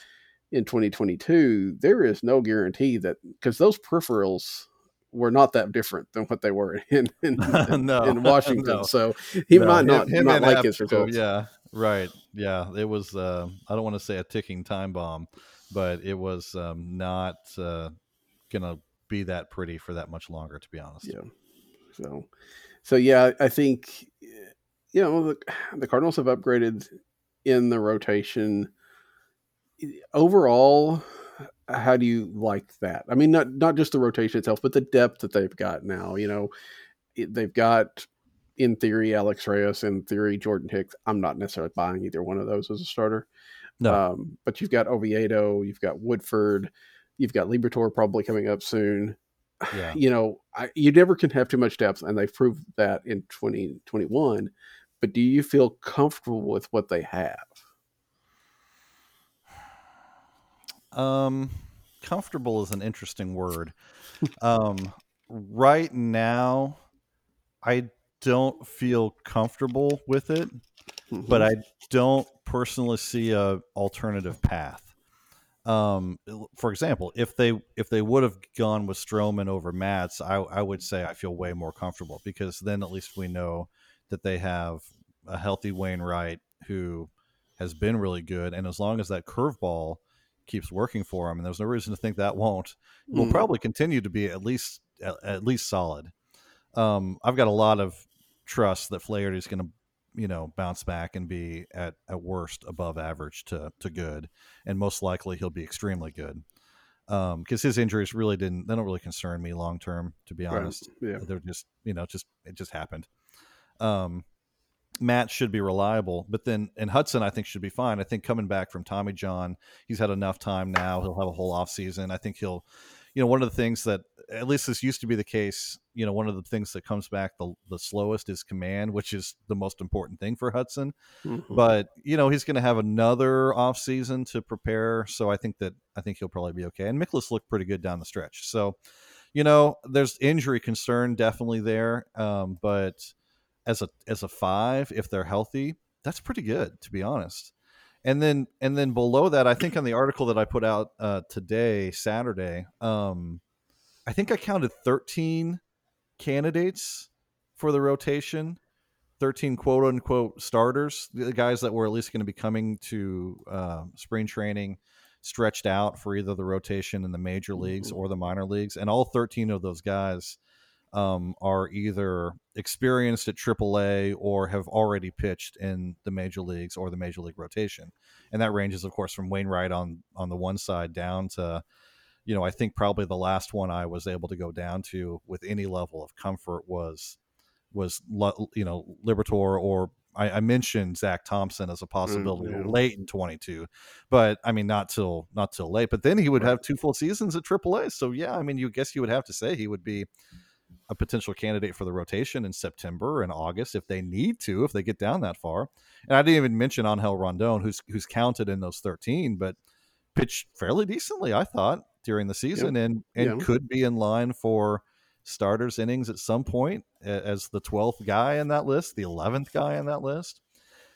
Speaker 1: in 2022, there is no guarantee that because those peripherals were not that different than what they were in in, in,
Speaker 2: No,
Speaker 1: in Washington.
Speaker 2: no.
Speaker 1: So he
Speaker 2: No,
Speaker 1: might not
Speaker 2: him
Speaker 1: not
Speaker 2: and
Speaker 1: like his results.
Speaker 2: Yeah. Right. Yeah. It was. Uh, I don't want to say a ticking time bomb, but it was um, not uh, gonna be that pretty for that much longer. To be honest.
Speaker 1: Yeah. So, so yeah, I think you know the, the Cardinals have upgraded in the rotation. Overall, how do you like that? I mean, not not just the rotation itself, but the depth that they've got now. You know, they've got in theory Alex Reyes, in theory Jordan Hicks. I'm not necessarily buying either one of those as a starter.
Speaker 2: No.
Speaker 1: Um, but you've got Oviedo, you've got Woodford, you've got Liberatore probably coming up soon
Speaker 2: Yeah.
Speaker 1: you know, I, you never can have too much depth, and they've proved that in 2021. But do you feel comfortable with what they have?
Speaker 2: Um, comfortable is an interesting word. um, right now, I don't feel comfortable with it, but I don't personally see a alternative path. Um, for example, if they if they would have gone with Stroman over Matz, I, I would say I feel way more comfortable because then at least we know that they have a healthy Wainwright who has been really good, and as long as that curveball keeps working for him, and there's no reason to think that won't, will
Speaker 1: Mhm.
Speaker 2: probably continue to be at least at, at least solid. Um, I've got a lot of trust that Flaherty is going to, you know, bounce back and be at at worst above average to to good, and most likely he'll be extremely good. Because his injuries really didn't, they don't really concern me long term, to be
Speaker 1: Right.
Speaker 2: honest.
Speaker 1: Yeah.
Speaker 2: They're just, you know, just it just happened. Um, Matz should be reliable, but then and Hudson I think should be fine. I think coming back from Tommy John, he's had enough time now. He'll have a whole off season. I think he'll, you know, one of the things that at least this used to be the case. You know, one of the things that comes back the the slowest is command, which is the most important thing for Hudson.
Speaker 1: Mhm.
Speaker 2: But you know, he's going to have another off season to prepare, so I think that I think he'll probably be okay. And Mikolas looked pretty good down the stretch, so you know, there's injury concern definitely there. Um, but as a as a five, if they're healthy, that's pretty good to be honest. And then and then below that, I think on the article that I put out uh, today, Saturday, um, I think I counted 13 candidates for the rotation. 13 quote unquote starters, the guys that were at least going to be coming to uh, spring training stretched out for either the rotation in the major leagues
Speaker 1: Mhm.
Speaker 2: or the minor leagues. And all 13 of those guys um, are either experienced at AAA or have already pitched in the major leagues or the major league rotation. And that ranges, of course, from Wainwright on on the one side down to, you know, I think probably the last one I was able to go down to with any level of comfort was was you know Liberatore or I, I mentioned Zach Thompson as a possibility
Speaker 1: yeah.
Speaker 2: late in 22, but I mean not till not till late. But then he would
Speaker 1: Right.
Speaker 2: have two full seasons at AAA. So yeah, I mean you guess you would have to say he would be a potential candidate for the rotation in September and August if they need to, if they get down that far. And I didn't even mention Angel Rondon, who's who's counted in those 13, but pitched fairly decently, I thought, during the season and and
Speaker 1: Yeah.
Speaker 2: could be in line for starters innings at some point as the 12th guy in that list, the 11th guy in that list.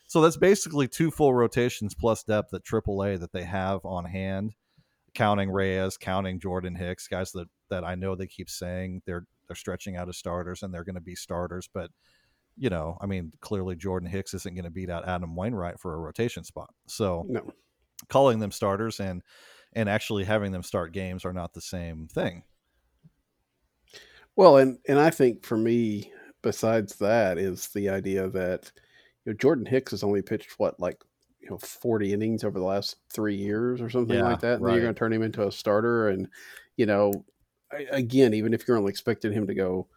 Speaker 2: So that's basically two full rotations plus depth at AAA that they have on hand, counting Reyes, counting Jordan Hicks, guys that that I know they keep saying they're they're stretching out as starters and they're going to be starters, but you know, I mean, clearly Jordan Hicks isn't going to beat out Adam Wainwright for a rotation spot. So
Speaker 1: No.
Speaker 2: calling them starters and and actually having them start games are not the same thing.
Speaker 1: Well, and and I think for me, besides that, is the idea that you know Jordan Hicks has only pitched what like you know forty innings over the last three years or something
Speaker 2: Yeah,
Speaker 1: like that, and then you're going to turn him into a starter, and you know, again, even if you're only expecting him to go,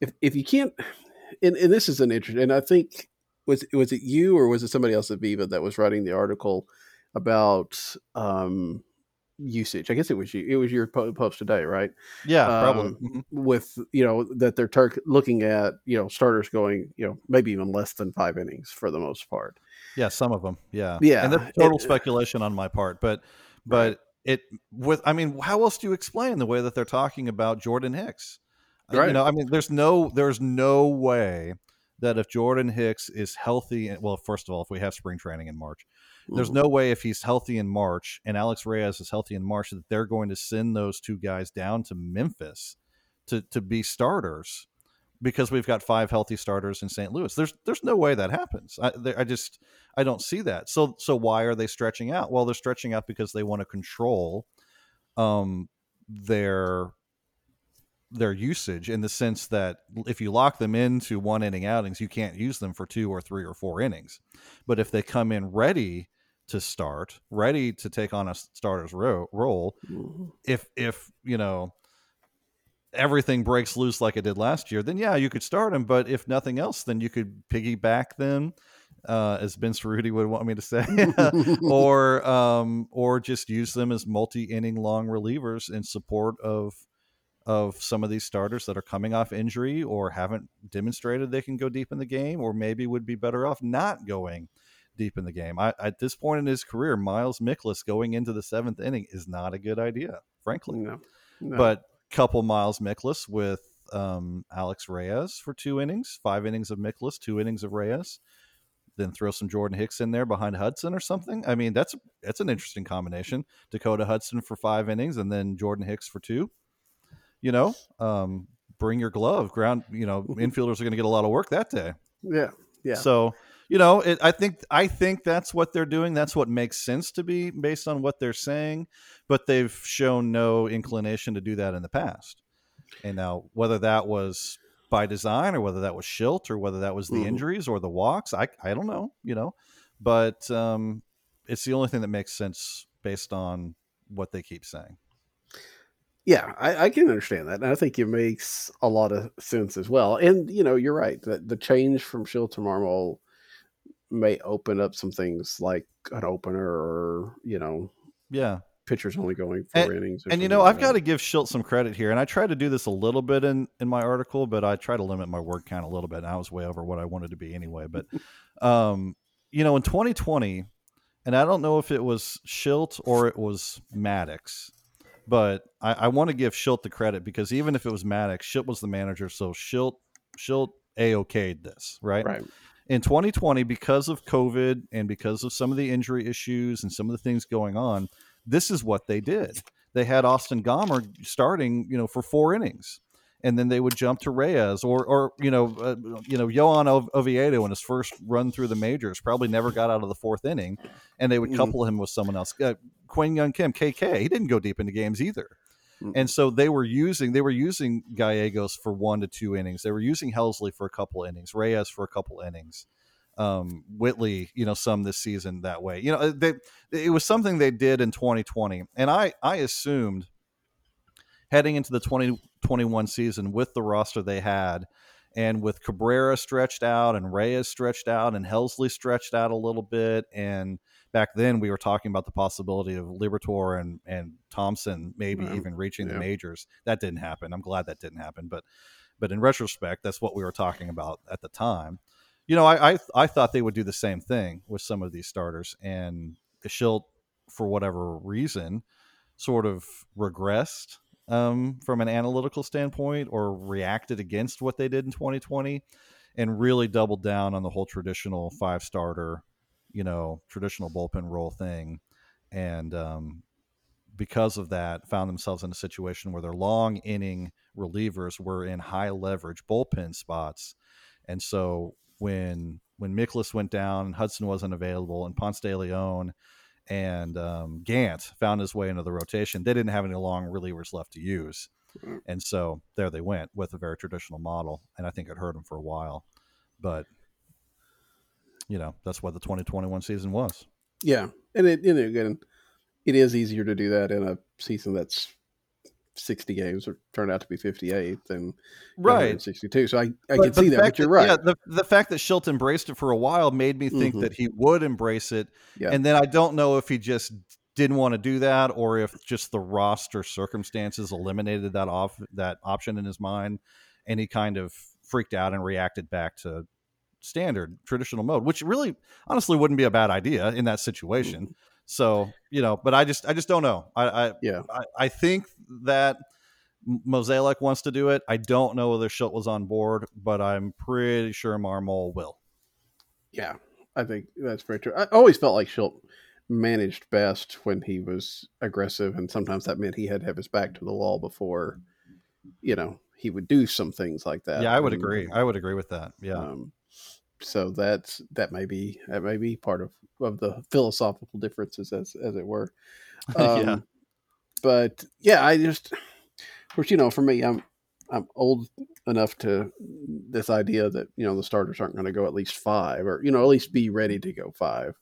Speaker 1: if if you can't, and, and this is an interesting, and I think was was it you or was it somebody else at Viva that was writing the article about um usage? I guess it was you. It was your post today, right?
Speaker 2: Yeah, probably.
Speaker 1: Um,
Speaker 2: Mhm.
Speaker 1: with you know that they're tar- looking at you know starters going you know maybe even less than five innings for the most part.
Speaker 2: Yeah, some of them. Yeah,
Speaker 1: Yeah,
Speaker 2: and that's total
Speaker 1: it-
Speaker 2: speculation on my part, but but it with I mean, how else do you explain the way that they're talking about Jordan Hicks? Uh, You
Speaker 1: Right.
Speaker 2: know, I mean, there's no there's no way that if Jordan Hicks is healthy, well, first of all, if we have spring training in March, there's
Speaker 1: Mhm.
Speaker 2: no way if he's healthy in March and Alex Reyes is healthy in March that they're going to send those two guys down to Memphis to to be starters because we've got five healthy starters in St. Louis. There's there's no way that happens. I I just I don't see that. So so why are they stretching out? Well, they're stretching out because they want to control um their their usage in the sense that if you lock them into one inning outings, you can't use them for two or three or four innings. But if they come in ready to start, ready to take on a starter's ro- role,
Speaker 1: Mhm.
Speaker 2: if if you know everything breaks loose like it did last year, then yeah, you could start him. But if nothing else, then you could piggyback them, uh, as Ben Cerruti would want me to say, or um, or just use them as multi-inning long relievers in support of of some of these starters that are coming off injury or haven't demonstrated they can go deep in the game, or maybe would be better off not going deep in the game. I, at this point in his career, Miles Mikolas going into the seventh inning is not a good idea, frankly.
Speaker 1: no, no.
Speaker 2: But couple Miles Mikolas with um, Alex Reyes for two innings, five innings of Mikolas, two innings of Reyes. Then throw some Jordan Hicks in there behind Hudson or something. I mean, that's that's an interesting combination. Dakota Hudson for five innings and then Jordan Hicks for two. You know, um, bring your glove. Ground. You know, infielders are going to get a lot of work that day.
Speaker 1: yeah, yeah,
Speaker 2: So you know, it, I think I think that's what they're doing. That's what makes sense to be based on what they're saying. But they've shown no inclination to do that in the past. And now, whether that was by design or whether that was Shildt or whether that was the
Speaker 1: Mhm.
Speaker 2: injuries or the walks, I I don't know. You know, but um, it's the only thing that makes sense based on what they keep saying.
Speaker 1: yeah. I, I can understand that, and I think it makes a lot of sense as well. And you know, you're right that the change from Shildt to Marmol may open up some things like an opener or you know
Speaker 2: Yeah,
Speaker 1: pitchers only going four
Speaker 2: And-
Speaker 1: innings.
Speaker 2: And you know,
Speaker 1: like
Speaker 2: I've got to give Shildt some credit here, and I tried to do this a little bit in in my article, but I try to limit my word count a little bit. And I was way over what I wanted to be anyway. But, um, you know, in 2020, and I don't know if it was Shildt or it was Maddux, but I, I want to give Shildt the credit because even if it was Maddux, Shildt was the manager, so Shildt Shildt a okayed this, right?
Speaker 1: right.
Speaker 2: In 2020 because of covid and because of some of the injury issues and some of the things going on this is what they did they had austin gomber starting you know for four innings and then they would jump to reyes or or you know uh, you know johan oviedo in his first run through the majors probably never got out of the fourth inning and they would
Speaker 1: Mhm.
Speaker 2: couple him with someone else uh, Kwang Hyun Kim kk he didn't go deep into games either. And so they were using they were using Gallegos for one to two innings. They were using Helsley for a couple innings, Reyes for a couple innings, um, Whitley, you know, some this season that way. You know, they it was something they did in 2020, and I I assumed heading into the 2021 season with the roster they had. And with Cabrera stretched out and Reyes stretched out and Helsley stretched out a little bit, and back then we were talking about the possibility of Liberatore and and Thompson maybe even reaching
Speaker 1: Yeah.
Speaker 2: the majors. That didn't happen. I'm glad that didn't happen. But but in retrospect, that's what we were talking about at the time. You know, I I, I thought they would do the same thing with some of these starters, and Shildt, for whatever reason, sort of regressed um, from an analytical standpoint or reacted against what they did in 2020 and really doubled down on the whole traditional five starter, you know, traditional bullpen role thing. And um, because of that, found themselves in a situation where their long inning relievers were in high leverage bullpen spots. And so when when Mikolas went down, Hudson wasn't available, and Ponce de Leon and um, Gant found his way into the rotation. They didn't have any long relievers left to use,
Speaker 1: Mm.
Speaker 2: and so there they went with a very traditional model. And I think it hurt them for a while, but you know that's what the 2021 season was.
Speaker 1: Yeah, and it and again, it is easier to do that in a season that's sixty games or turned out to be fifty eight than sixty two. So I I
Speaker 2: But
Speaker 1: can see that, but you're right.
Speaker 2: Yeah, the, the fact that Shildt embraced it for a while made me think
Speaker 1: Mhm.
Speaker 2: that he would embrace it.
Speaker 1: Yeah.
Speaker 2: And then I don't know if he just didn't want to do that or if just the roster circumstances eliminated that off that option in his mind and he kind of freaked out and reacted back to standard traditional mode, which really honestly wouldn't be a bad idea in that situation. So, you know, but I just I just don't know. I I
Speaker 1: Yeah.
Speaker 2: I, I think that Mozeliak wants to do it. I don't know whether Shildt was on board, but I'm pretty sure Marmol will.
Speaker 1: Yeah, I think that's very true. I always felt like Shildt managed best when he was aggressive, and sometimes that meant he had to have his back to the wall before, you know, he would do some things like that.
Speaker 2: yeah, I would
Speaker 1: And,
Speaker 2: agree. I would agree with that. Yeah.
Speaker 1: Um, so that's that may be that may be part of of the philosophical differences, as as it were.
Speaker 2: Yeah.
Speaker 1: Um, But yeah, I just, of course, you know, for me, I'm I'm old enough to this idea that you know the starters aren't going to go at least five, or you know, at least be ready to go five,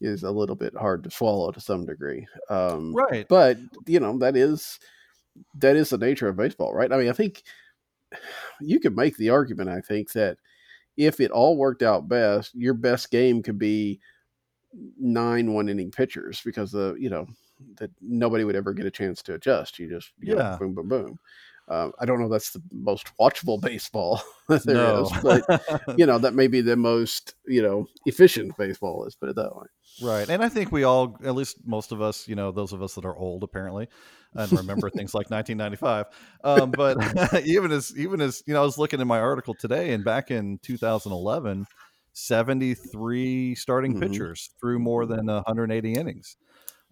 Speaker 1: is a little bit hard to swallow to some degree. Um,
Speaker 2: right.
Speaker 1: but you know that is that is the nature of baseball right i mean i think you could make the argument i think that if it all worked out best your best game could be nine one inning pitchers because the you know that nobody would ever get a chance to adjust you just you know,
Speaker 2: Yeah.
Speaker 1: boom boom boom um, i don't know that's the most watchable baseball that there
Speaker 2: no.
Speaker 1: is, but you know that may be the most you know efficient baseball let's put it that way
Speaker 2: Right. And I think we all, at least most of us, you know, those of us that are old apparently, and remember things like 1995. Um, but even as, even as, you know, I was looking in my article today and back in 2011, 73 starting
Speaker 1: Mhm.
Speaker 2: pitchers threw more than 180 innings.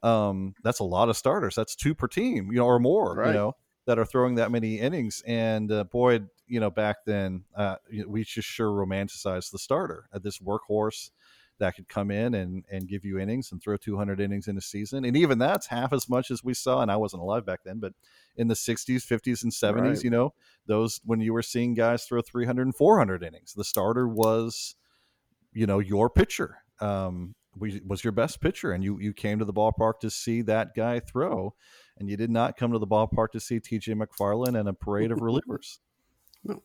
Speaker 2: Um, that's a lot of starters. That's two per team, you know, or more,
Speaker 1: Right.
Speaker 2: you know, that are throwing that many innings. And uh, boy, you know, back then, uh, we just sure romanticized the starter, uh, this workhorse that could come in and and give you innings and throw 200 innings in a season and even that's half as much as we saw and i wasn't alive back then but in the 60s 50s and 70s
Speaker 1: Right.
Speaker 2: you know those when you were seeing guys throw 300 and 400 innings the starter was you know your pitcher um we, was your best pitcher and you you came to the ballpark to see that guy throw and you did not come to the ballpark to see tj mcfarland and a parade of relievers
Speaker 1: No,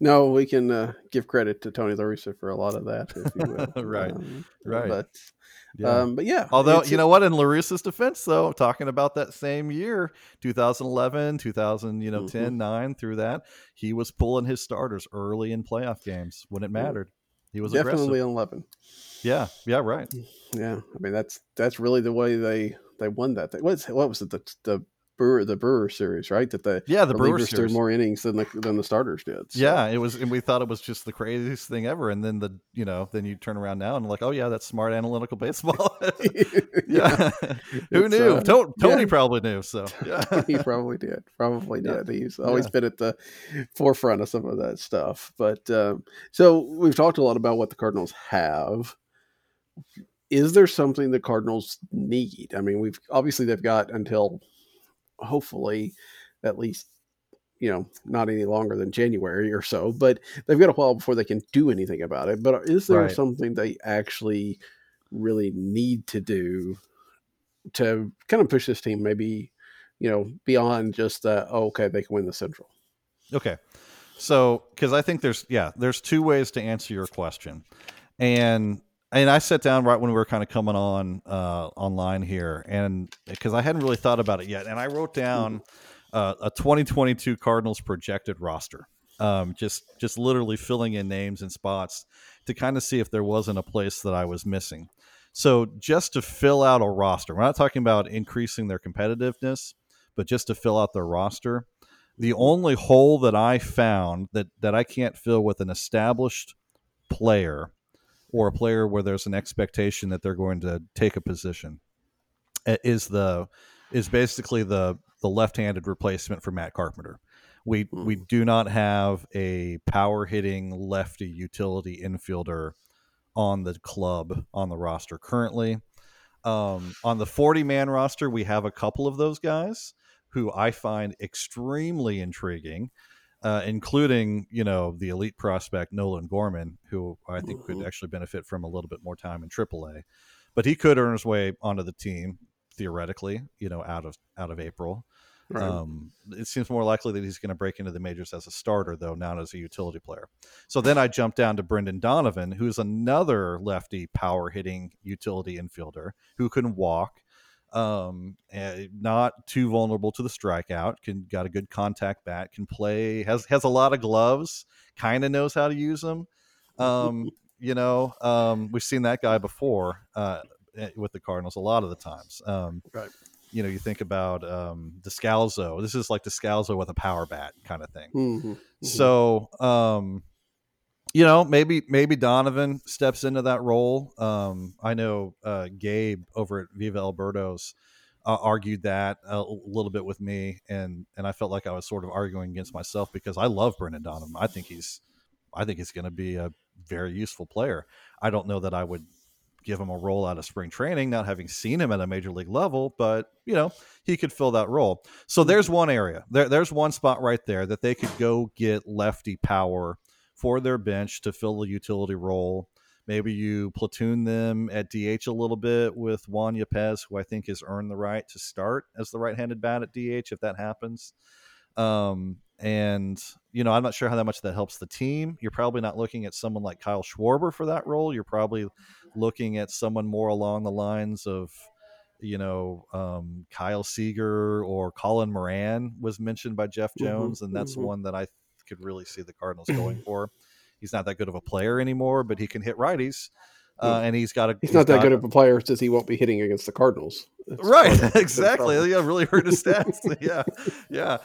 Speaker 1: no we can uh, give credit to Tony La Russa for a lot of that, if you will.
Speaker 2: Right,
Speaker 1: Um,
Speaker 2: right.
Speaker 1: But
Speaker 2: Yeah.
Speaker 1: um, but yeah,
Speaker 2: Although you know what, in La Russa's defense, though, talking about that same year, 2011, 2000, you know,
Speaker 1: Mhm.
Speaker 2: 10, 9 through that, he was pulling his starters early in playoff games when it mattered. He was
Speaker 1: definitely
Speaker 2: aggressive.
Speaker 1: on eleven.
Speaker 2: Yeah, yeah, right.
Speaker 1: Yeah, I mean that's that's really the way they they won that thing. What's what was it the the Brewer the Brewer series right that the
Speaker 2: Yeah, the
Speaker 1: threw
Speaker 2: series.
Speaker 1: more innings than the than the starters did. So,
Speaker 2: Yeah, it was, and we thought it was just the craziest thing ever. And then the, you know, then you turn around now and like, oh yeah, that's smart analytical baseball. yeah, who
Speaker 1: It's,
Speaker 2: knew?
Speaker 1: uh,
Speaker 2: To- Tony
Speaker 1: yeah.
Speaker 2: probably knew. So yeah,
Speaker 1: he probably did. Probably
Speaker 2: Yeah.
Speaker 1: did. He's always
Speaker 2: Yeah.
Speaker 1: been at the forefront of some of that stuff. But um, so we've talked a lot about what the Cardinals have. Is there something the Cardinals need? I mean, we've obviously they've got until hopefully at least you know not any longer than January or so, but they've got a while before they can do anything about it. But is there
Speaker 2: Right.
Speaker 1: something they actually really need to do to kind of push this team maybe you know beyond just uh, oh, okay they can win the Central?
Speaker 2: Okay. So, because I think there's yeah, there's two ways to answer your question, and and I sat down right when we were kind of coming on uh, online here, and because I hadn't really thought about it yet, and I wrote down uh, a 2022 Cardinals projected roster, um, just just literally filling in names and spots to kind of see if there wasn't a place that I was missing. So just to fill out a roster, we're not talking about increasing their competitiveness, but just to fill out their roster the only hole that I found that that I can't fill with an established player or a player where there's an expectation that they're going to take a position uh, is the is basically the the left-handed replacement for Matt Carpenter. We we do not have a power hitting lefty utility infielder on the club on the roster currently. Um, on the 40 man roster, we have a couple of those guys who I find extremely intriguing, uh, including you know the elite prospect Nolan Gorman, who I think could
Speaker 1: Mhm.
Speaker 2: actually benefit from a little bit more time in AAA, but he could earn his way onto the team theoretically, you know, out of out of April.
Speaker 1: Right.
Speaker 2: Um, it seems more likely that he's going to break into the majors as a starter, though, not as a utility player. So then I jump down to Brendan Donovan, who's another lefty power hitting utility infielder who can walk, um, eh, not too vulnerable to the strikeout, can got a good contact bat, can play, has has a lot of gloves, kind of knows how to use them. Um, you know, um, we've seen that guy before uh, eh, with the Cardinals a lot of the times. Um,
Speaker 1: Right.
Speaker 2: You know, you think about um, Descalso. This is like Descalso with a power bat kind of thing.
Speaker 1: Mhm. Mhm.
Speaker 2: So, um, you know, maybe maybe Donovan steps into that role. Um, I know uh, Gabe over at Viva El Birdos uh, argued that a little bit with me, and and I felt like I was sort of arguing against myself because I love Brendan Donovan. I think he's I think he's going to be a very useful player. I don't know that I would give him a role out of spring training, not having seen him at a major league level, but you know he could fill that role. So there's one area. There, there's one spot right there that they could go get lefty power for their bench to fill the utility role. Maybe you platoon them at DH a little bit with Juan Yepez, who I think has earned the right to start as the right-handed bat at DH if that happens. Um, and you know, I'm not sure how that much that helps the team. You're probably not looking at someone like Kyle Schwarber for that role. You're probably looking at someone more along the lines of, you know, um, Kyle Seager or Colin Moran was mentioned by Jeff
Speaker 1: Mhm,
Speaker 2: Jones, and that's
Speaker 1: mhm.
Speaker 2: one that I could really see the Cardinals going for. He's not that good of a player anymore, but he can hit righties, uh, and he's got a.
Speaker 1: He's not that
Speaker 2: got-
Speaker 1: good of a player since he won't be hitting against the Cardinals. That's
Speaker 2: right
Speaker 1: part
Speaker 2: exactly yeah really hurt his stats yeah yeah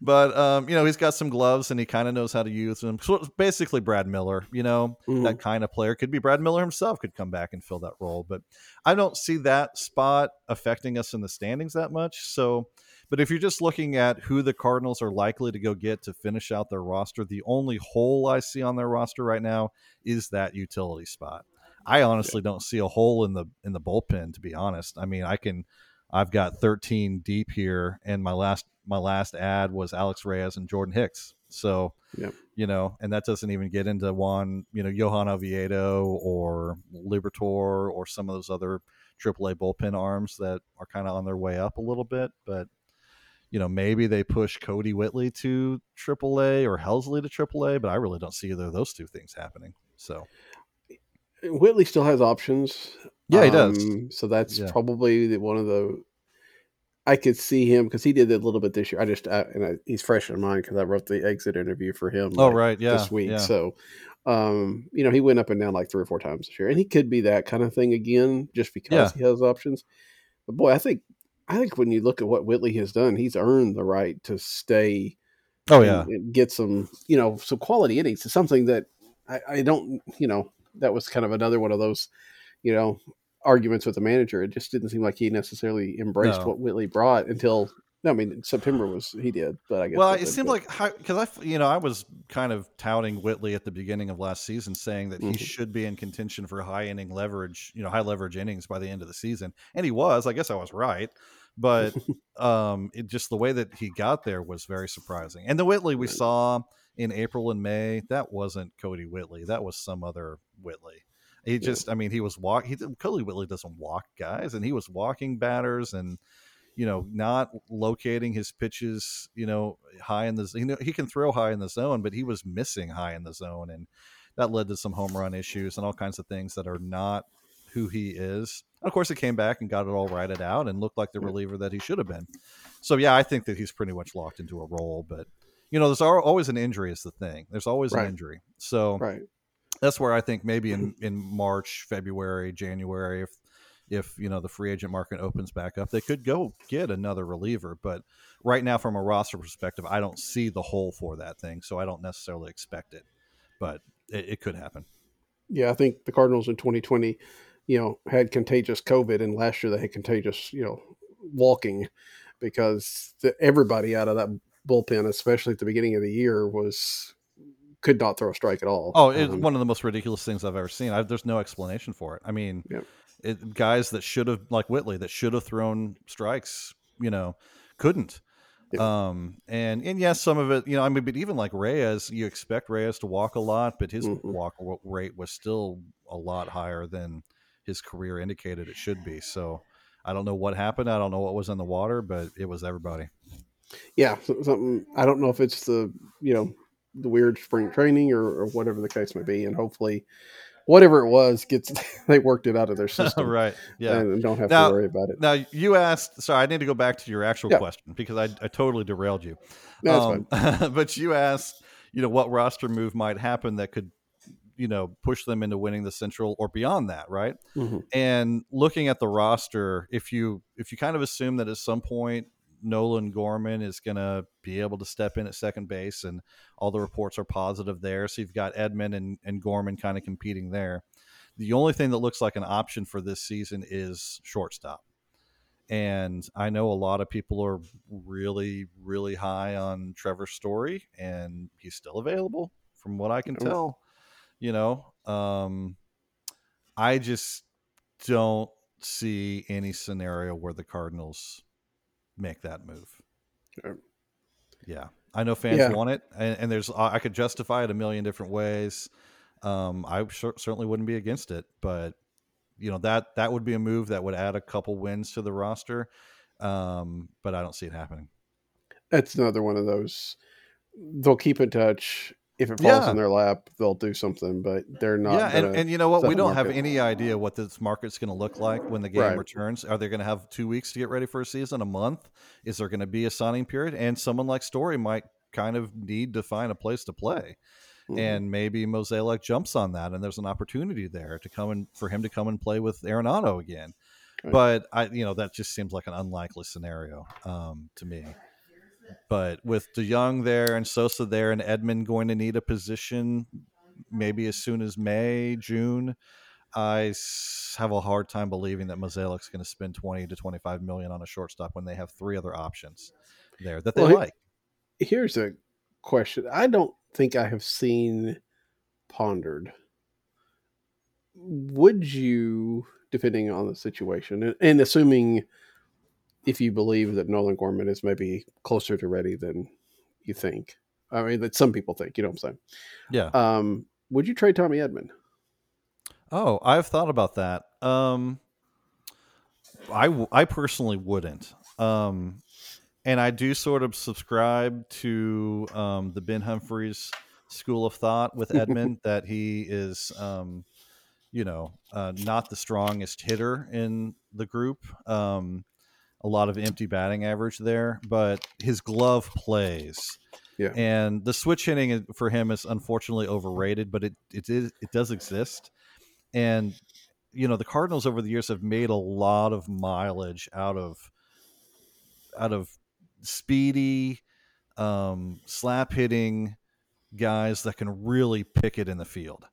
Speaker 2: but um you know he's got some gloves and he kind of knows how to use them so basically brad miller you know
Speaker 1: Mhm.
Speaker 2: that kind of player could be brad miller himself could come back and fill that role but i don't see that spot affecting us in the standings that much so but if you're just looking at who the cardinals are likely to go get to finish out their roster the only hole i see on their roster right now is that utility spot I honestly don't see a hole in the in the bullpen to be honest. I mean, I can I've got 13 deep here and my last my last ad was Alex Reyes and Jordan Hicks. So,
Speaker 1: Yep.
Speaker 2: you know, and that doesn't even get into one, you know, Johan Oviedo or Liberatore or some of those other AAA bullpen arms that are kind of on their way up a little bit, but you know, maybe they push Kodi Whitley to AAA or Helsley to AAA, but I really don't see either of those two things happening. So
Speaker 1: Whitley still has options.
Speaker 2: Yeah, he does.
Speaker 1: Um, So that's
Speaker 2: Yeah.
Speaker 1: probably the, one of the. I could see him because he did it a little bit this year. I just I, and I, he's fresh in mind because I wrote the exit interview for him.
Speaker 2: oh
Speaker 1: like,
Speaker 2: right, yeah,
Speaker 1: this week.
Speaker 2: yeah.
Speaker 1: So, um, you know, he went up and down like three or four times this year, and he could be that kind of thing again, just because
Speaker 2: Yeah.
Speaker 1: he has options. But boy, I think I think when you look at what Whitley has done, he's earned the right to stay.
Speaker 2: oh yeah,
Speaker 1: and get some you know some quality innings. It's something that I, I don't you know that was kind of another one of those you know arguments with the manager. It just didn't seem like he necessarily embraced
Speaker 2: No.
Speaker 1: what Whitley brought until. No, I mean, September was he did, but I guess
Speaker 2: Well, it seemed
Speaker 1: good.
Speaker 2: like because I, you know, I was kind of touting Whitley at the beginning of last season, saying that he
Speaker 1: Mhm.
Speaker 2: should be in contention for high inning leverage, you know, high leverage innings by the end of the season, and he was. I guess I was right, but um, it just the way that he got there was very surprising. And the Whitley we saw in April and May, that wasn't Kodi Whitley. That was some other Whitley. He just, I mean, he was walk. He Kodi Whitley doesn't walk guys, and he was walking batters and you know, not locating his pitches, you know, high in the you know he can throw high in the zone, but he was missing high in the zone, and that led to some home run issues and all kinds of things that are not who he is. And of course, he came back and got it all righted out and looked like the reliever that he should have been. So yeah, I think that he's pretty much locked into a role, but. You know, there's always an injury is the thing. There's always
Speaker 1: Right.
Speaker 2: an injury. So
Speaker 1: right.
Speaker 2: that's where I think maybe in in March, February, January, if if you know the free agent market opens back up, they could go get another reliever. But right now, from a roster perspective, I don't see the hole for that thing, so I don't necessarily expect it. But it, it could happen.
Speaker 1: Yeah, I think the Cardinals in 2020, you know, had contagious COVID, and last year they had contagious, you know, walking because the, everybody out of that bullpen, especially at the beginning of the year, was could not throw a strike at all.
Speaker 2: Oh, it's
Speaker 1: Um,
Speaker 2: one of the most ridiculous things I've ever seen. I, there's no explanation for it. I mean,
Speaker 1: Yep.
Speaker 2: it, guys that should have, like Whitley, that should have thrown strikes, you know, couldn't.
Speaker 1: Yep.
Speaker 2: Um, and and yes, some of it, you know, I mean, but even like Reyes, you expect Reyes to walk a lot, but his
Speaker 1: Mhm.
Speaker 2: walk rate was still a lot higher than his career indicated it should be. So I don't know what happened. I don't know what was in the water, but it was everybody.
Speaker 1: yeah, something. I don't know if it's the you know the weird spring training or, or whatever the case may be, and hopefully, whatever it was, gets they worked it out of their system,
Speaker 2: right. Yeah.
Speaker 1: and don't have
Speaker 2: Now-
Speaker 1: to worry about it.
Speaker 2: Now you asked. Sorry, I need to go back to your actual
Speaker 1: Yeah.
Speaker 2: question because I, I totally derailed you.
Speaker 1: No, that's fine.
Speaker 2: Um, but you asked, you know, what roster move might happen that could, you know, push them into winning the Central or beyond that, right?
Speaker 1: Mhm.
Speaker 2: And looking at the roster, if you if you kind of assume that at some point Nolan Gorman is going to be able to step in at second base, and all the reports are positive there, so you've got Edman and, and Gorman kind of competing there. The only thing that looks like an option for this season is shortstop. And I know a lot of people are really, really high on Trevor Story, and he's still available from what I can tell. You know, um, I just don't see any scenario where the Cardinals make that move.
Speaker 1: Sure.
Speaker 2: Yeah, I know fans
Speaker 1: Yeah.
Speaker 2: want it, and, and there's I could justify it a million different ways. Um, I cer- certainly wouldn't be against it, but you know that that would be a move that would add a couple wins to the roster. Um, but I don't see it happening.
Speaker 1: That's another one of those. They'll keep in touch. If it falls
Speaker 2: Yeah.
Speaker 1: in their lap, they'll do something, but they're not.
Speaker 2: yeah, and, and you know what? We don't have any idea what this market's going to look like when the game
Speaker 1: Right.
Speaker 2: returns. Are they going to have two weeks to get ready for a season? A month? Is there going to be a signing period? And someone like Story might kind of need to find a place to play.
Speaker 1: Mhm.
Speaker 2: and maybe Mozeliak jumps on that, and there's an opportunity there to come and for him to come and play with Arenado again.
Speaker 1: Right.
Speaker 2: But I, you know, that just seems like an unlikely scenario um, to me. But with DeJong there and Sosa there and Edman going to need a position, maybe as soon as May, June, I have a hard time believing that Mozeliak's going to spend 20 to 25 million on a shortstop when they have three other options there that they
Speaker 1: Well,
Speaker 2: like.
Speaker 1: Here's a question. I don't think I have seen pondered. Would you, depending on the situation, and, and assuming if you believe that Nolan Gorman is maybe closer to ready than you think, I mean that some people think, you know what I'm saying? Yeah. Um, would you trade Tommy Edman?
Speaker 2: Oh, I've thought about that. Um, I w- I personally wouldn't. Um, and I do sort of subscribe to um, the Ben Humphreys school of thought with Edman that he is, um, you know, uh, not the strongest hitter in the group. Um, a lot of empty batting average there, but his glove plays.
Speaker 1: Yeah.
Speaker 2: And the switch hitting for him is unfortunately overrated, but it it is it does exist. And you know, the Cardinals over the years have made a lot of mileage out of out of speedy um, slap hitting guys that can really pick it in the field.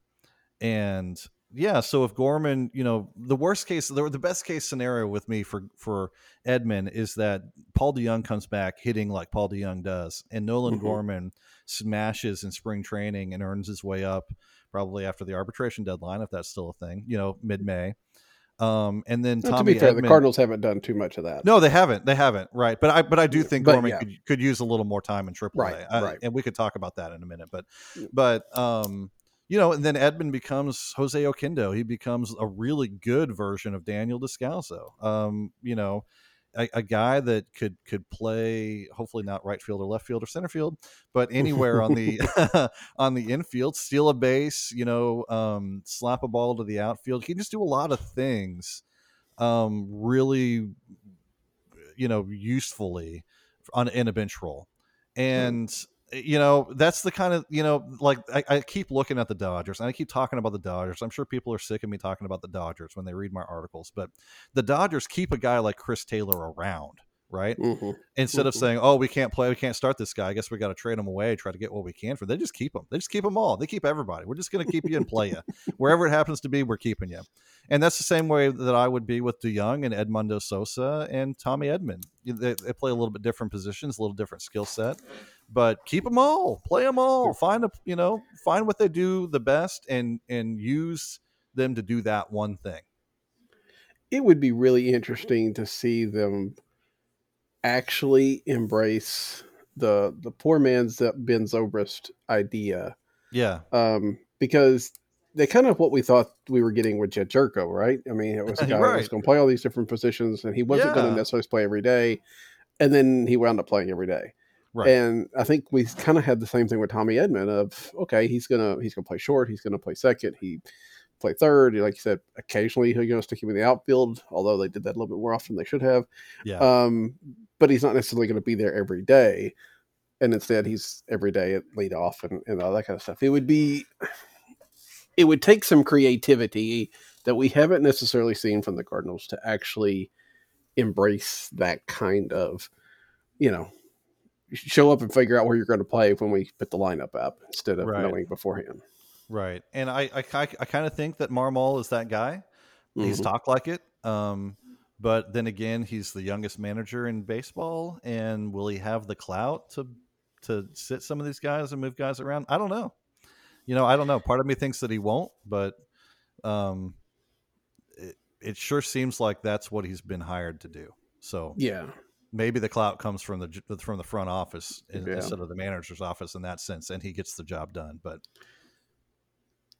Speaker 2: And yeah, so if Gorman, you know, the worst case, the, the best case scenario with me for for Edman is that Paul DeJong comes back hitting like Paul DeJong does, and Nolan
Speaker 1: Mhm.
Speaker 2: Gorman smashes in spring training and earns his way up probably after the arbitration deadline, if that's still a thing, you know, mid May. Um, and then
Speaker 1: to be fair, the Cardinals haven't done too much of that.
Speaker 2: no, they haven't. They haven't. Right. But I but I do think
Speaker 1: But,
Speaker 2: Gorman
Speaker 1: yeah.
Speaker 2: could could use a little more time in AAA.
Speaker 1: Right,
Speaker 2: I-
Speaker 1: right.
Speaker 2: And we could talk about that in a minute. But but um you know, and then Edman becomes Jose Oquendo. He becomes a really good version of Daniel Descalso. Um, you know, a, a guy that could could play hopefully not right field or left field or center field, but anywhere on the on the infield, steal a base, you know, um, slap a ball to the outfield. He can just do a lot of things um, really, you know, usefully on in a bench role, and you know that's the kind of you know like I, I keep looking at the Dodgers and I keep talking about the Dodgers. I'm sure people are sick of me talking about the Dodgers when they read my articles, but the Dodgers keep a guy like Chris Taylor around, right?
Speaker 1: Mhm.
Speaker 2: instead of
Speaker 1: Mhm.
Speaker 2: saying, "Oh, we can't play, we can't start this guy. I guess we got to trade him away, try to get what we can for." them. They just keep them They just keep them all. They keep everybody. We're just going to keep you and play you wherever it happens to be. We're keeping you, and that's the same way that I would be with DeJong and Edmundo Sosa and Tommy Edman. They, they play a little bit different positions, a little different skill set, but keep them all. Play them all. Find a you know find what they do the best and and use them to do that one thing.
Speaker 1: It would be really interesting to see them actually embrace the the poor man's Ben Zobrist idea
Speaker 2: Yeah,
Speaker 1: um, because they kind of what we thought we were getting with Jedd Gyorko, right? I mean, it was a guy that was going to play all these different positions, and he wasn't going to necessarily play every day, and then he wound up playing every day.
Speaker 2: Right.
Speaker 1: And I think we kind of had the same thing with Tommy Edman of okay, he's gonna he's gonna play short, he's gonna play second, he play third. Like you said, occasionally he's gonna stick him in the outfield, although they did that a little bit more often than they should have.
Speaker 2: yeah,
Speaker 1: Um, but he's not necessarily going to be there every day. And instead, he's every day at lead off and, and all that kind of stuff. It would be, it would take some creativity that we haven't necessarily seen from the Cardinals to actually embrace that kind of, you know, show up and figure out where you're going to play when we put the lineup up instead of
Speaker 2: Right.
Speaker 1: knowing beforehand.
Speaker 2: Right. And I I, I, I kind of think that Marmol is that guy. He's
Speaker 1: Mhm.
Speaker 2: talked like it. Um, but then again, he's the youngest manager in baseball, and will he have the clout to to sit some of these guys and move guys around? I don't know. You know, I don't know. Part of me thinks that he won't, but um, it, it sure seems like that's what he's been hired to do. So
Speaker 1: Yeah.
Speaker 2: Maybe the clout comes from the from the front office
Speaker 1: Yeah.
Speaker 2: instead of the manager's office in that sense, and he gets the job done. But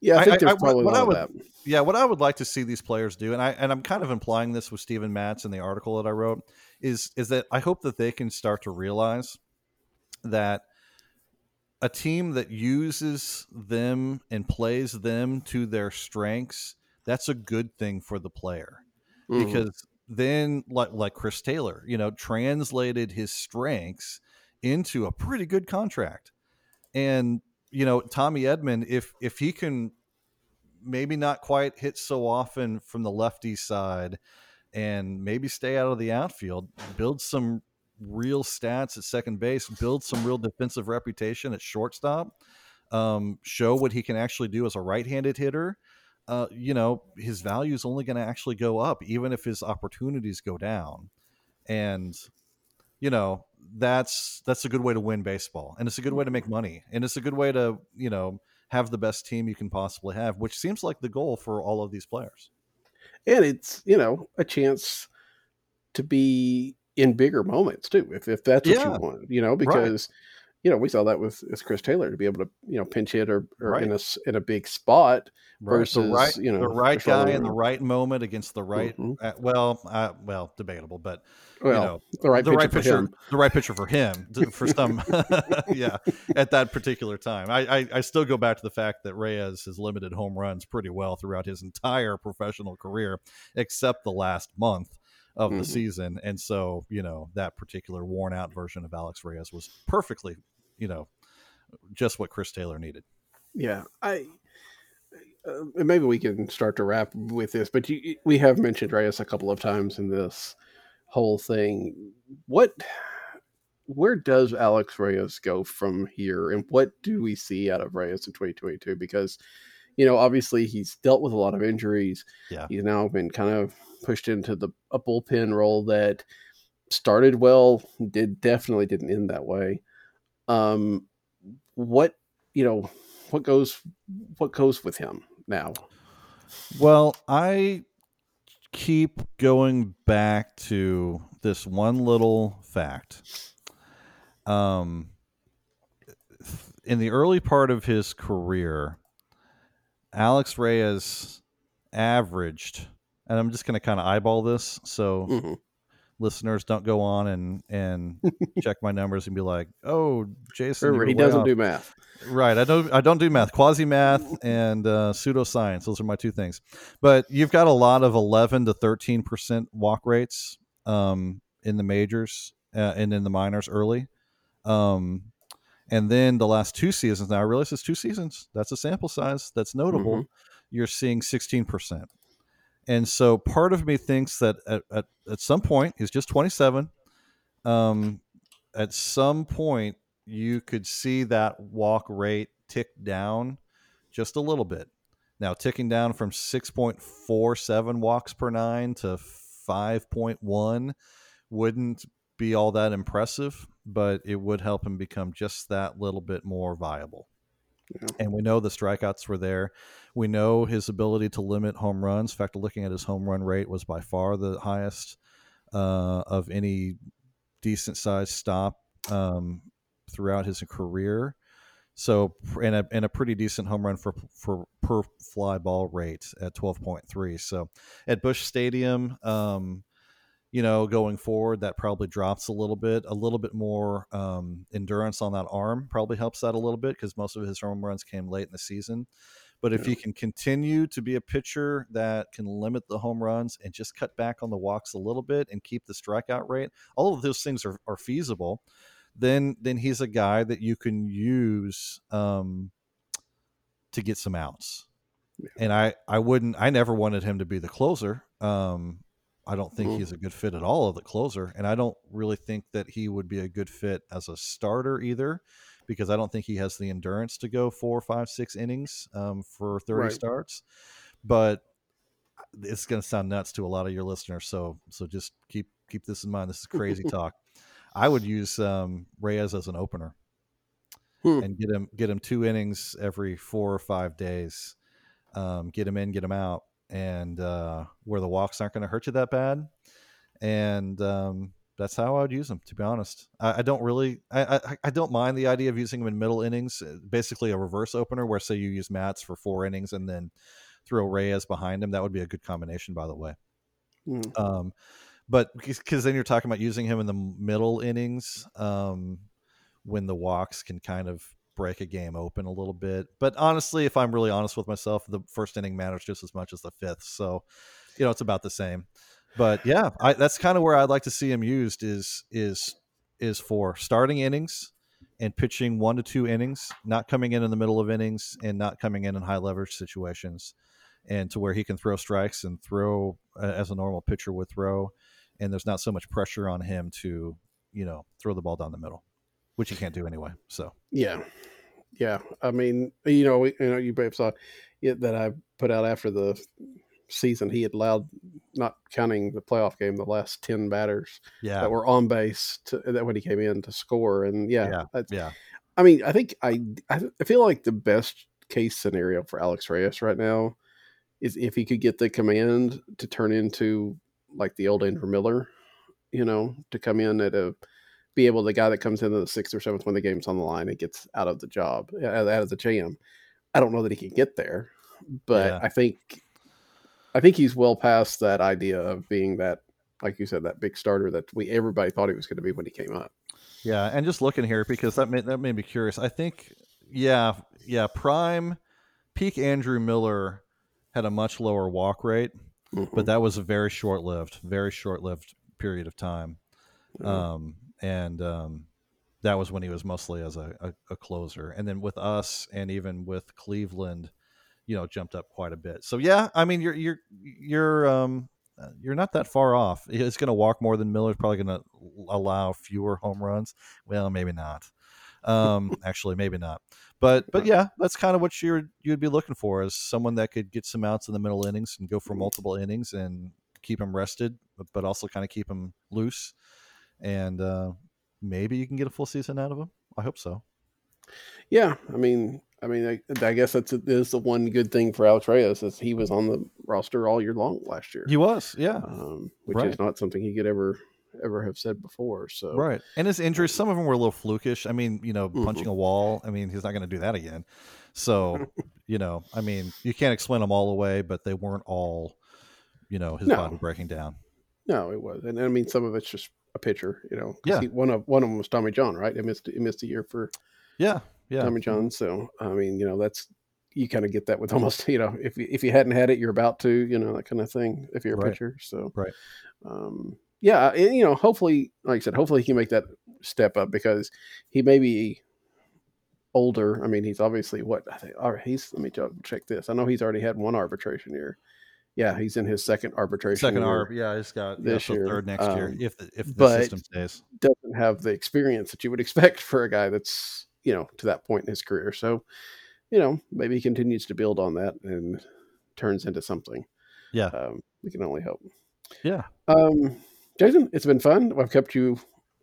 Speaker 1: Yeah. I think
Speaker 2: I-
Speaker 1: there's
Speaker 2: I- what-
Speaker 1: probably
Speaker 2: what I would-
Speaker 1: that.
Speaker 2: yeah, what I would like to see these players do, and I and I'm kind of implying this with Stephen Matz in the article that I wrote, is is that I hope that they can start to realize that a team that uses them and plays them to their strengths, that's a good thing for the player
Speaker 1: Mhm.
Speaker 2: because then like like Chris Taylor, you know, translated his strengths into a pretty good contract. And you know, Tommy Edman if if he can maybe not quite hit so often from the lefty side and maybe stay out of the outfield, build some real stats at second base, build some real defensive reputation at shortstop, um, show what he can actually do as a right-handed hitter uh, you know, his value is only going to actually go up, even if his opportunities go down. And you know, that's that's a good way to win baseball, and it's a good way to make money, and it's a good way to you know have the best team you can possibly have, which seems like the goal for all of these players.
Speaker 1: and it's you know a chance to be in bigger moments too if, if that's what
Speaker 2: Yeah.
Speaker 1: you want you know because you know, we saw that with, with Chris Taylor to be able to, you know, pinch hit or, or
Speaker 2: Right.
Speaker 1: in a in a big spot.
Speaker 2: Right.
Speaker 1: versus,
Speaker 2: the right,
Speaker 1: you know,
Speaker 2: the right guy in the right moment against the right.
Speaker 1: Mhm.
Speaker 2: Uh, well, uh, well, debatable, but
Speaker 1: Well,
Speaker 2: you know,
Speaker 1: the right
Speaker 2: the right
Speaker 1: for
Speaker 2: pitcher, the right pitcher for him for some, yeah, at that particular time. I, I I still go back to the fact that Reyes has limited home runs pretty well throughout his entire professional career, except the last month of the
Speaker 1: Mhm.
Speaker 2: season, and so you know that particular worn out version of Alex Reyes was perfectly, you know, just what Chris Taylor needed.
Speaker 1: Yeah, I uh, maybe we can start to wrap with this, but you, we have mentioned Reyes a couple of times in this whole thing. What, where does Alex Reyes go from here, and what do we see out of Reyes in 2022? Because, you know, obviously he's dealt with a lot of injuries.
Speaker 2: Yeah.
Speaker 1: he's now been kind of pushed into the a bullpen role that started well, did definitely didn't end that way. Um, what you know, what goes what goes with him now?
Speaker 2: Well, I keep going back to this one little fact. Um, in the early part of his career, Alex Reyes averaged, and I'm just going to kind of eyeball this. So
Speaker 1: Mhm.
Speaker 2: listeners don't go on and and check my numbers and be like, "Oh, Jason,
Speaker 1: Remember, he doesn't
Speaker 2: off."
Speaker 1: do math.
Speaker 2: Right. I don't I don't do math. Quasi math and uh, pseudoscience. Those are my two things. But you've got a lot of 11 to 13 percent walk rates um, in the majors uh, and in the minors early. Um, and then the last two seasons. Now I realize it's two seasons. That's a sample size. That's notable. You're seeing 16 percent. And so part of me thinks that at, at, at some point he's just 27. Um, at some point you could see that walk rate tick down just a little bit. Now, ticking down from 6.47 walks per nine to 5.1 wouldn't be all that impressive, but it would help him become just that little bit more viable.
Speaker 1: Yeah.
Speaker 2: And we know the strikeouts were there. We know his ability to limit home runs. In fact, looking at his home run rate was by far the highest uh, of any decent sized stop um, throughout his career. So, and a, and a pretty decent home run for, for per fly ball rate at 12.3. So, at Busch Stadium, um, you know, going forward, that probably drops a little bit. A little bit more um, endurance on that arm probably helps that a little bit because most of his home runs came late in the season. But if
Speaker 1: Yeah.
Speaker 2: he can continue to be a pitcher that can limit the home runs and just cut back on the walks a little bit and keep the strikeout rate, all of those things are, are feasible. Then, then he's a guy that you can use um, to get some outs.
Speaker 1: Yeah.
Speaker 2: And I, I wouldn't, I never wanted him to be the closer. Um, I don't think
Speaker 1: Mhm.
Speaker 2: he's a good fit at all of the closer, and I don't really think that he would be a good fit as a starter either, because I don't think he has the endurance to go four, five, six innings um, for thirty
Speaker 1: Right.
Speaker 2: starts. But it's going to sound nuts to a lot of your listeners, so so just keep keep this in mind. This is crazy talk. I would use um, Reyes as an opener
Speaker 1: Hmm.
Speaker 2: and get him get him two innings every four or five days. Um, get him in, get him out, and uh, where the walks aren't going to hurt you that bad. And um, that's how I would use them, To be honest, I, I don't really, I, I I don't mind the idea of using them in middle innings. uh, Basically, a reverse opener where say you use Matz for four innings and then throw Reyes behind him. That would be a good combination, by the way.
Speaker 1: Mm.
Speaker 2: Um, but because then you're talking about using him in the middle innings um, when the walks can kind of break a game open a little bit. But honestly, if I'm really honest with myself, the first inning matters just as much as the fifth. So, you know, it's about the same. But yeah, I, that's kind of where I'd like to see him used is is is for starting innings and pitching one to two innings, not coming in in the middle of innings and not coming in in high leverage situations, and to where he can throw strikes and throw uh, as a normal pitcher would throw, and there's not so much pressure on him to you know throw the ball down the middle, which he can't do anyway. So
Speaker 1: Yeah, yeah. I mean, you know, we- you know, you may have saw it that I put out after the season. He had allowed, not counting the playoff game, the last ten batters
Speaker 2: yeah,
Speaker 1: that were on base to, that when he came in to score. And yeah,
Speaker 2: Yeah. yeah,
Speaker 1: I mean, I think I I feel like the best case scenario for Alex Reyes right now is if he could get the command to turn into like the old Andrew Miller, you know, to come in at a be able the guy that comes into the sixth or seventh when the game's on the line and gets out of the job out of the jam. I don't know that he can get there, but
Speaker 2: Yeah.
Speaker 1: I think I think he's well past that idea of being that, like you said, that big starter that we everybody thought he was going to be when he came up.
Speaker 2: Yeah, and just looking here because that made that made me curious. I think, yeah, yeah, prime peak Andrew Miller had a much lower walk rate,
Speaker 1: Mhm.
Speaker 2: but that was a very short lived, very short lived period of time.
Speaker 1: Mhm.
Speaker 2: Um, and um, that was when he was mostly as a, a, a closer. And then with us, and even with Cleveland, you know, jumped up quite a bit. So yeah, I mean, you're you're you're um uh, you're not that far off. He's going to walk more than Miller's probably going to allow fewer home runs. Well, maybe not. Um, actually, maybe not. But but yeah, that's kind of what you're you'd be looking for is someone that could get some outs in the middle innings and go for multiple innings and keep him rested, but, but also kind of keep him loose. And uh, maybe you can get a full season out of him. I hope so.
Speaker 1: Yeah, I mean, I mean, I, I guess that's is the one good thing for Alex Reyes is he was on the roster all year long last year,
Speaker 2: He was, yeah.
Speaker 1: um, which
Speaker 2: right.
Speaker 1: is not something he could ever ever have said before. So
Speaker 2: Right. And his injuries, some of them were a little flukish. I mean, you know,
Speaker 1: Mhm.
Speaker 2: punching a wall. I mean, he's not going to do that again. So, you know, I mean, you can't explain them all away, but they weren't all, you know, his
Speaker 1: No.
Speaker 2: body breaking down.
Speaker 1: no, it was, and I mean, some of it's just a pitcher, you know.
Speaker 2: Yeah.
Speaker 1: he, one of one of them was Tommy John, right? He missed he missed a year for
Speaker 2: Yeah. Yeah.
Speaker 1: Tommy John, so I mean, you know, that's you kind of get that with almost, you know, if you, if you hadn't had it, you're about to, you know, that kind of thing. If you're a
Speaker 2: Right.
Speaker 1: pitcher, so
Speaker 2: Right.
Speaker 1: um, yeah, and you know, hopefully, like I said, hopefully he can make that step up because he may be older. I mean, he's obviously what I think. All right, he's let me check this. I know he's already had one arbitration year. Yeah, he's in his second arbitration.
Speaker 2: Second arb. Yeah. He's got
Speaker 1: this year,
Speaker 2: third next year
Speaker 1: um,
Speaker 2: if the, if the system stays.
Speaker 1: doesn't have the experience that you would expect for a guy that's you know to that point in his career. So, you know, maybe he continues to build on that and turns into something.
Speaker 2: Yeah.
Speaker 1: Um, we can only hope.
Speaker 2: Yeah.
Speaker 1: Um, Jason, it's been fun. I've kept you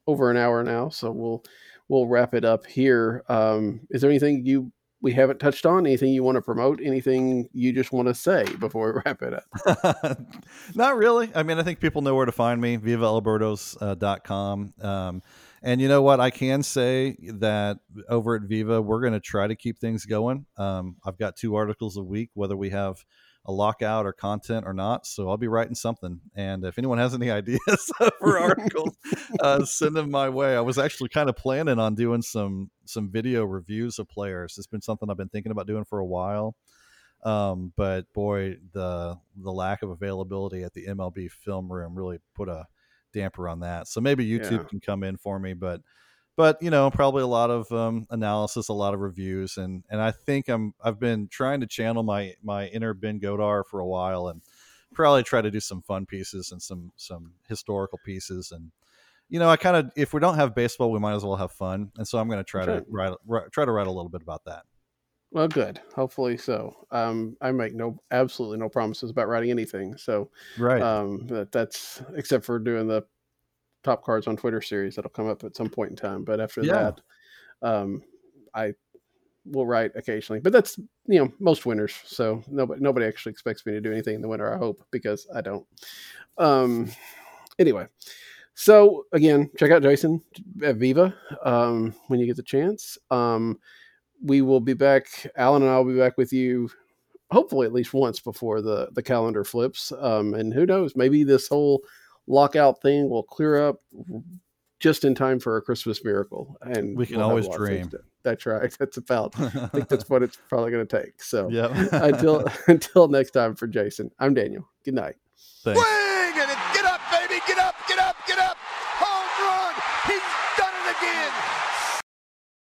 Speaker 1: over an hour now, so we'll we'll wrap it up here. Um, is there anything you we haven't touched on? Anything you want to promote? Anything you just want to say before we wrap it up?
Speaker 2: Not really. I mean, I think people know where to find me, vivaelbirdos.com. Um, and you know what? I can say that over at Viva, we're going to try to keep things going. Um, I've got two articles a week, whether we have a lockout or content or not. So I'll be writing something. And if anyone has any ideas for articles, uh, send them my way. I was actually kind of planning on doing some some video reviews of players. It's been something I've been thinking about doing for a while. Um, but boy, the the lack of availability at the MLB film room really put a damper on that. So maybe YouTube
Speaker 1: Yeah.
Speaker 2: can come in for me, but but you know probably a lot of um, analysis, a lot of reviews, and and I think I'm I've been trying to channel my my inner Ben Godar for a while, and probably try to do some fun pieces and some some historical pieces and. You know, I kind of if we don't have baseball, we might as well have fun, and so I'm going to try
Speaker 1: That's
Speaker 2: to write, write try to write a little bit about that.
Speaker 1: Well, good. Hopefully so. Um, I make no absolutely no promises about writing anything. So
Speaker 2: Right.
Speaker 1: um, that, that's except for doing the top cards on Twitter series that'll come up at some point in time. But after
Speaker 2: Yeah.
Speaker 1: that, um, I will write occasionally. But that's you know most winners. So nobody nobody actually expects me to do anything in the winter. I hope because I don't. Um, anyway. So again, check out Jason at Viva um, when you get the chance. Um, we will be back. Alan and I will be back with you, hopefully at least once before the the calendar flips. Um, and who knows, maybe this whole lockout thing will clear up just in time for a Christmas miracle. And
Speaker 2: We can
Speaker 1: we'll
Speaker 2: always
Speaker 1: a lot of things
Speaker 2: dream.
Speaker 1: That's right. That's about. I think that's what it's probably going to take. So
Speaker 2: yeah.
Speaker 1: until until next time, for Jason, I'm Daniel. Good night.
Speaker 2: Thanks.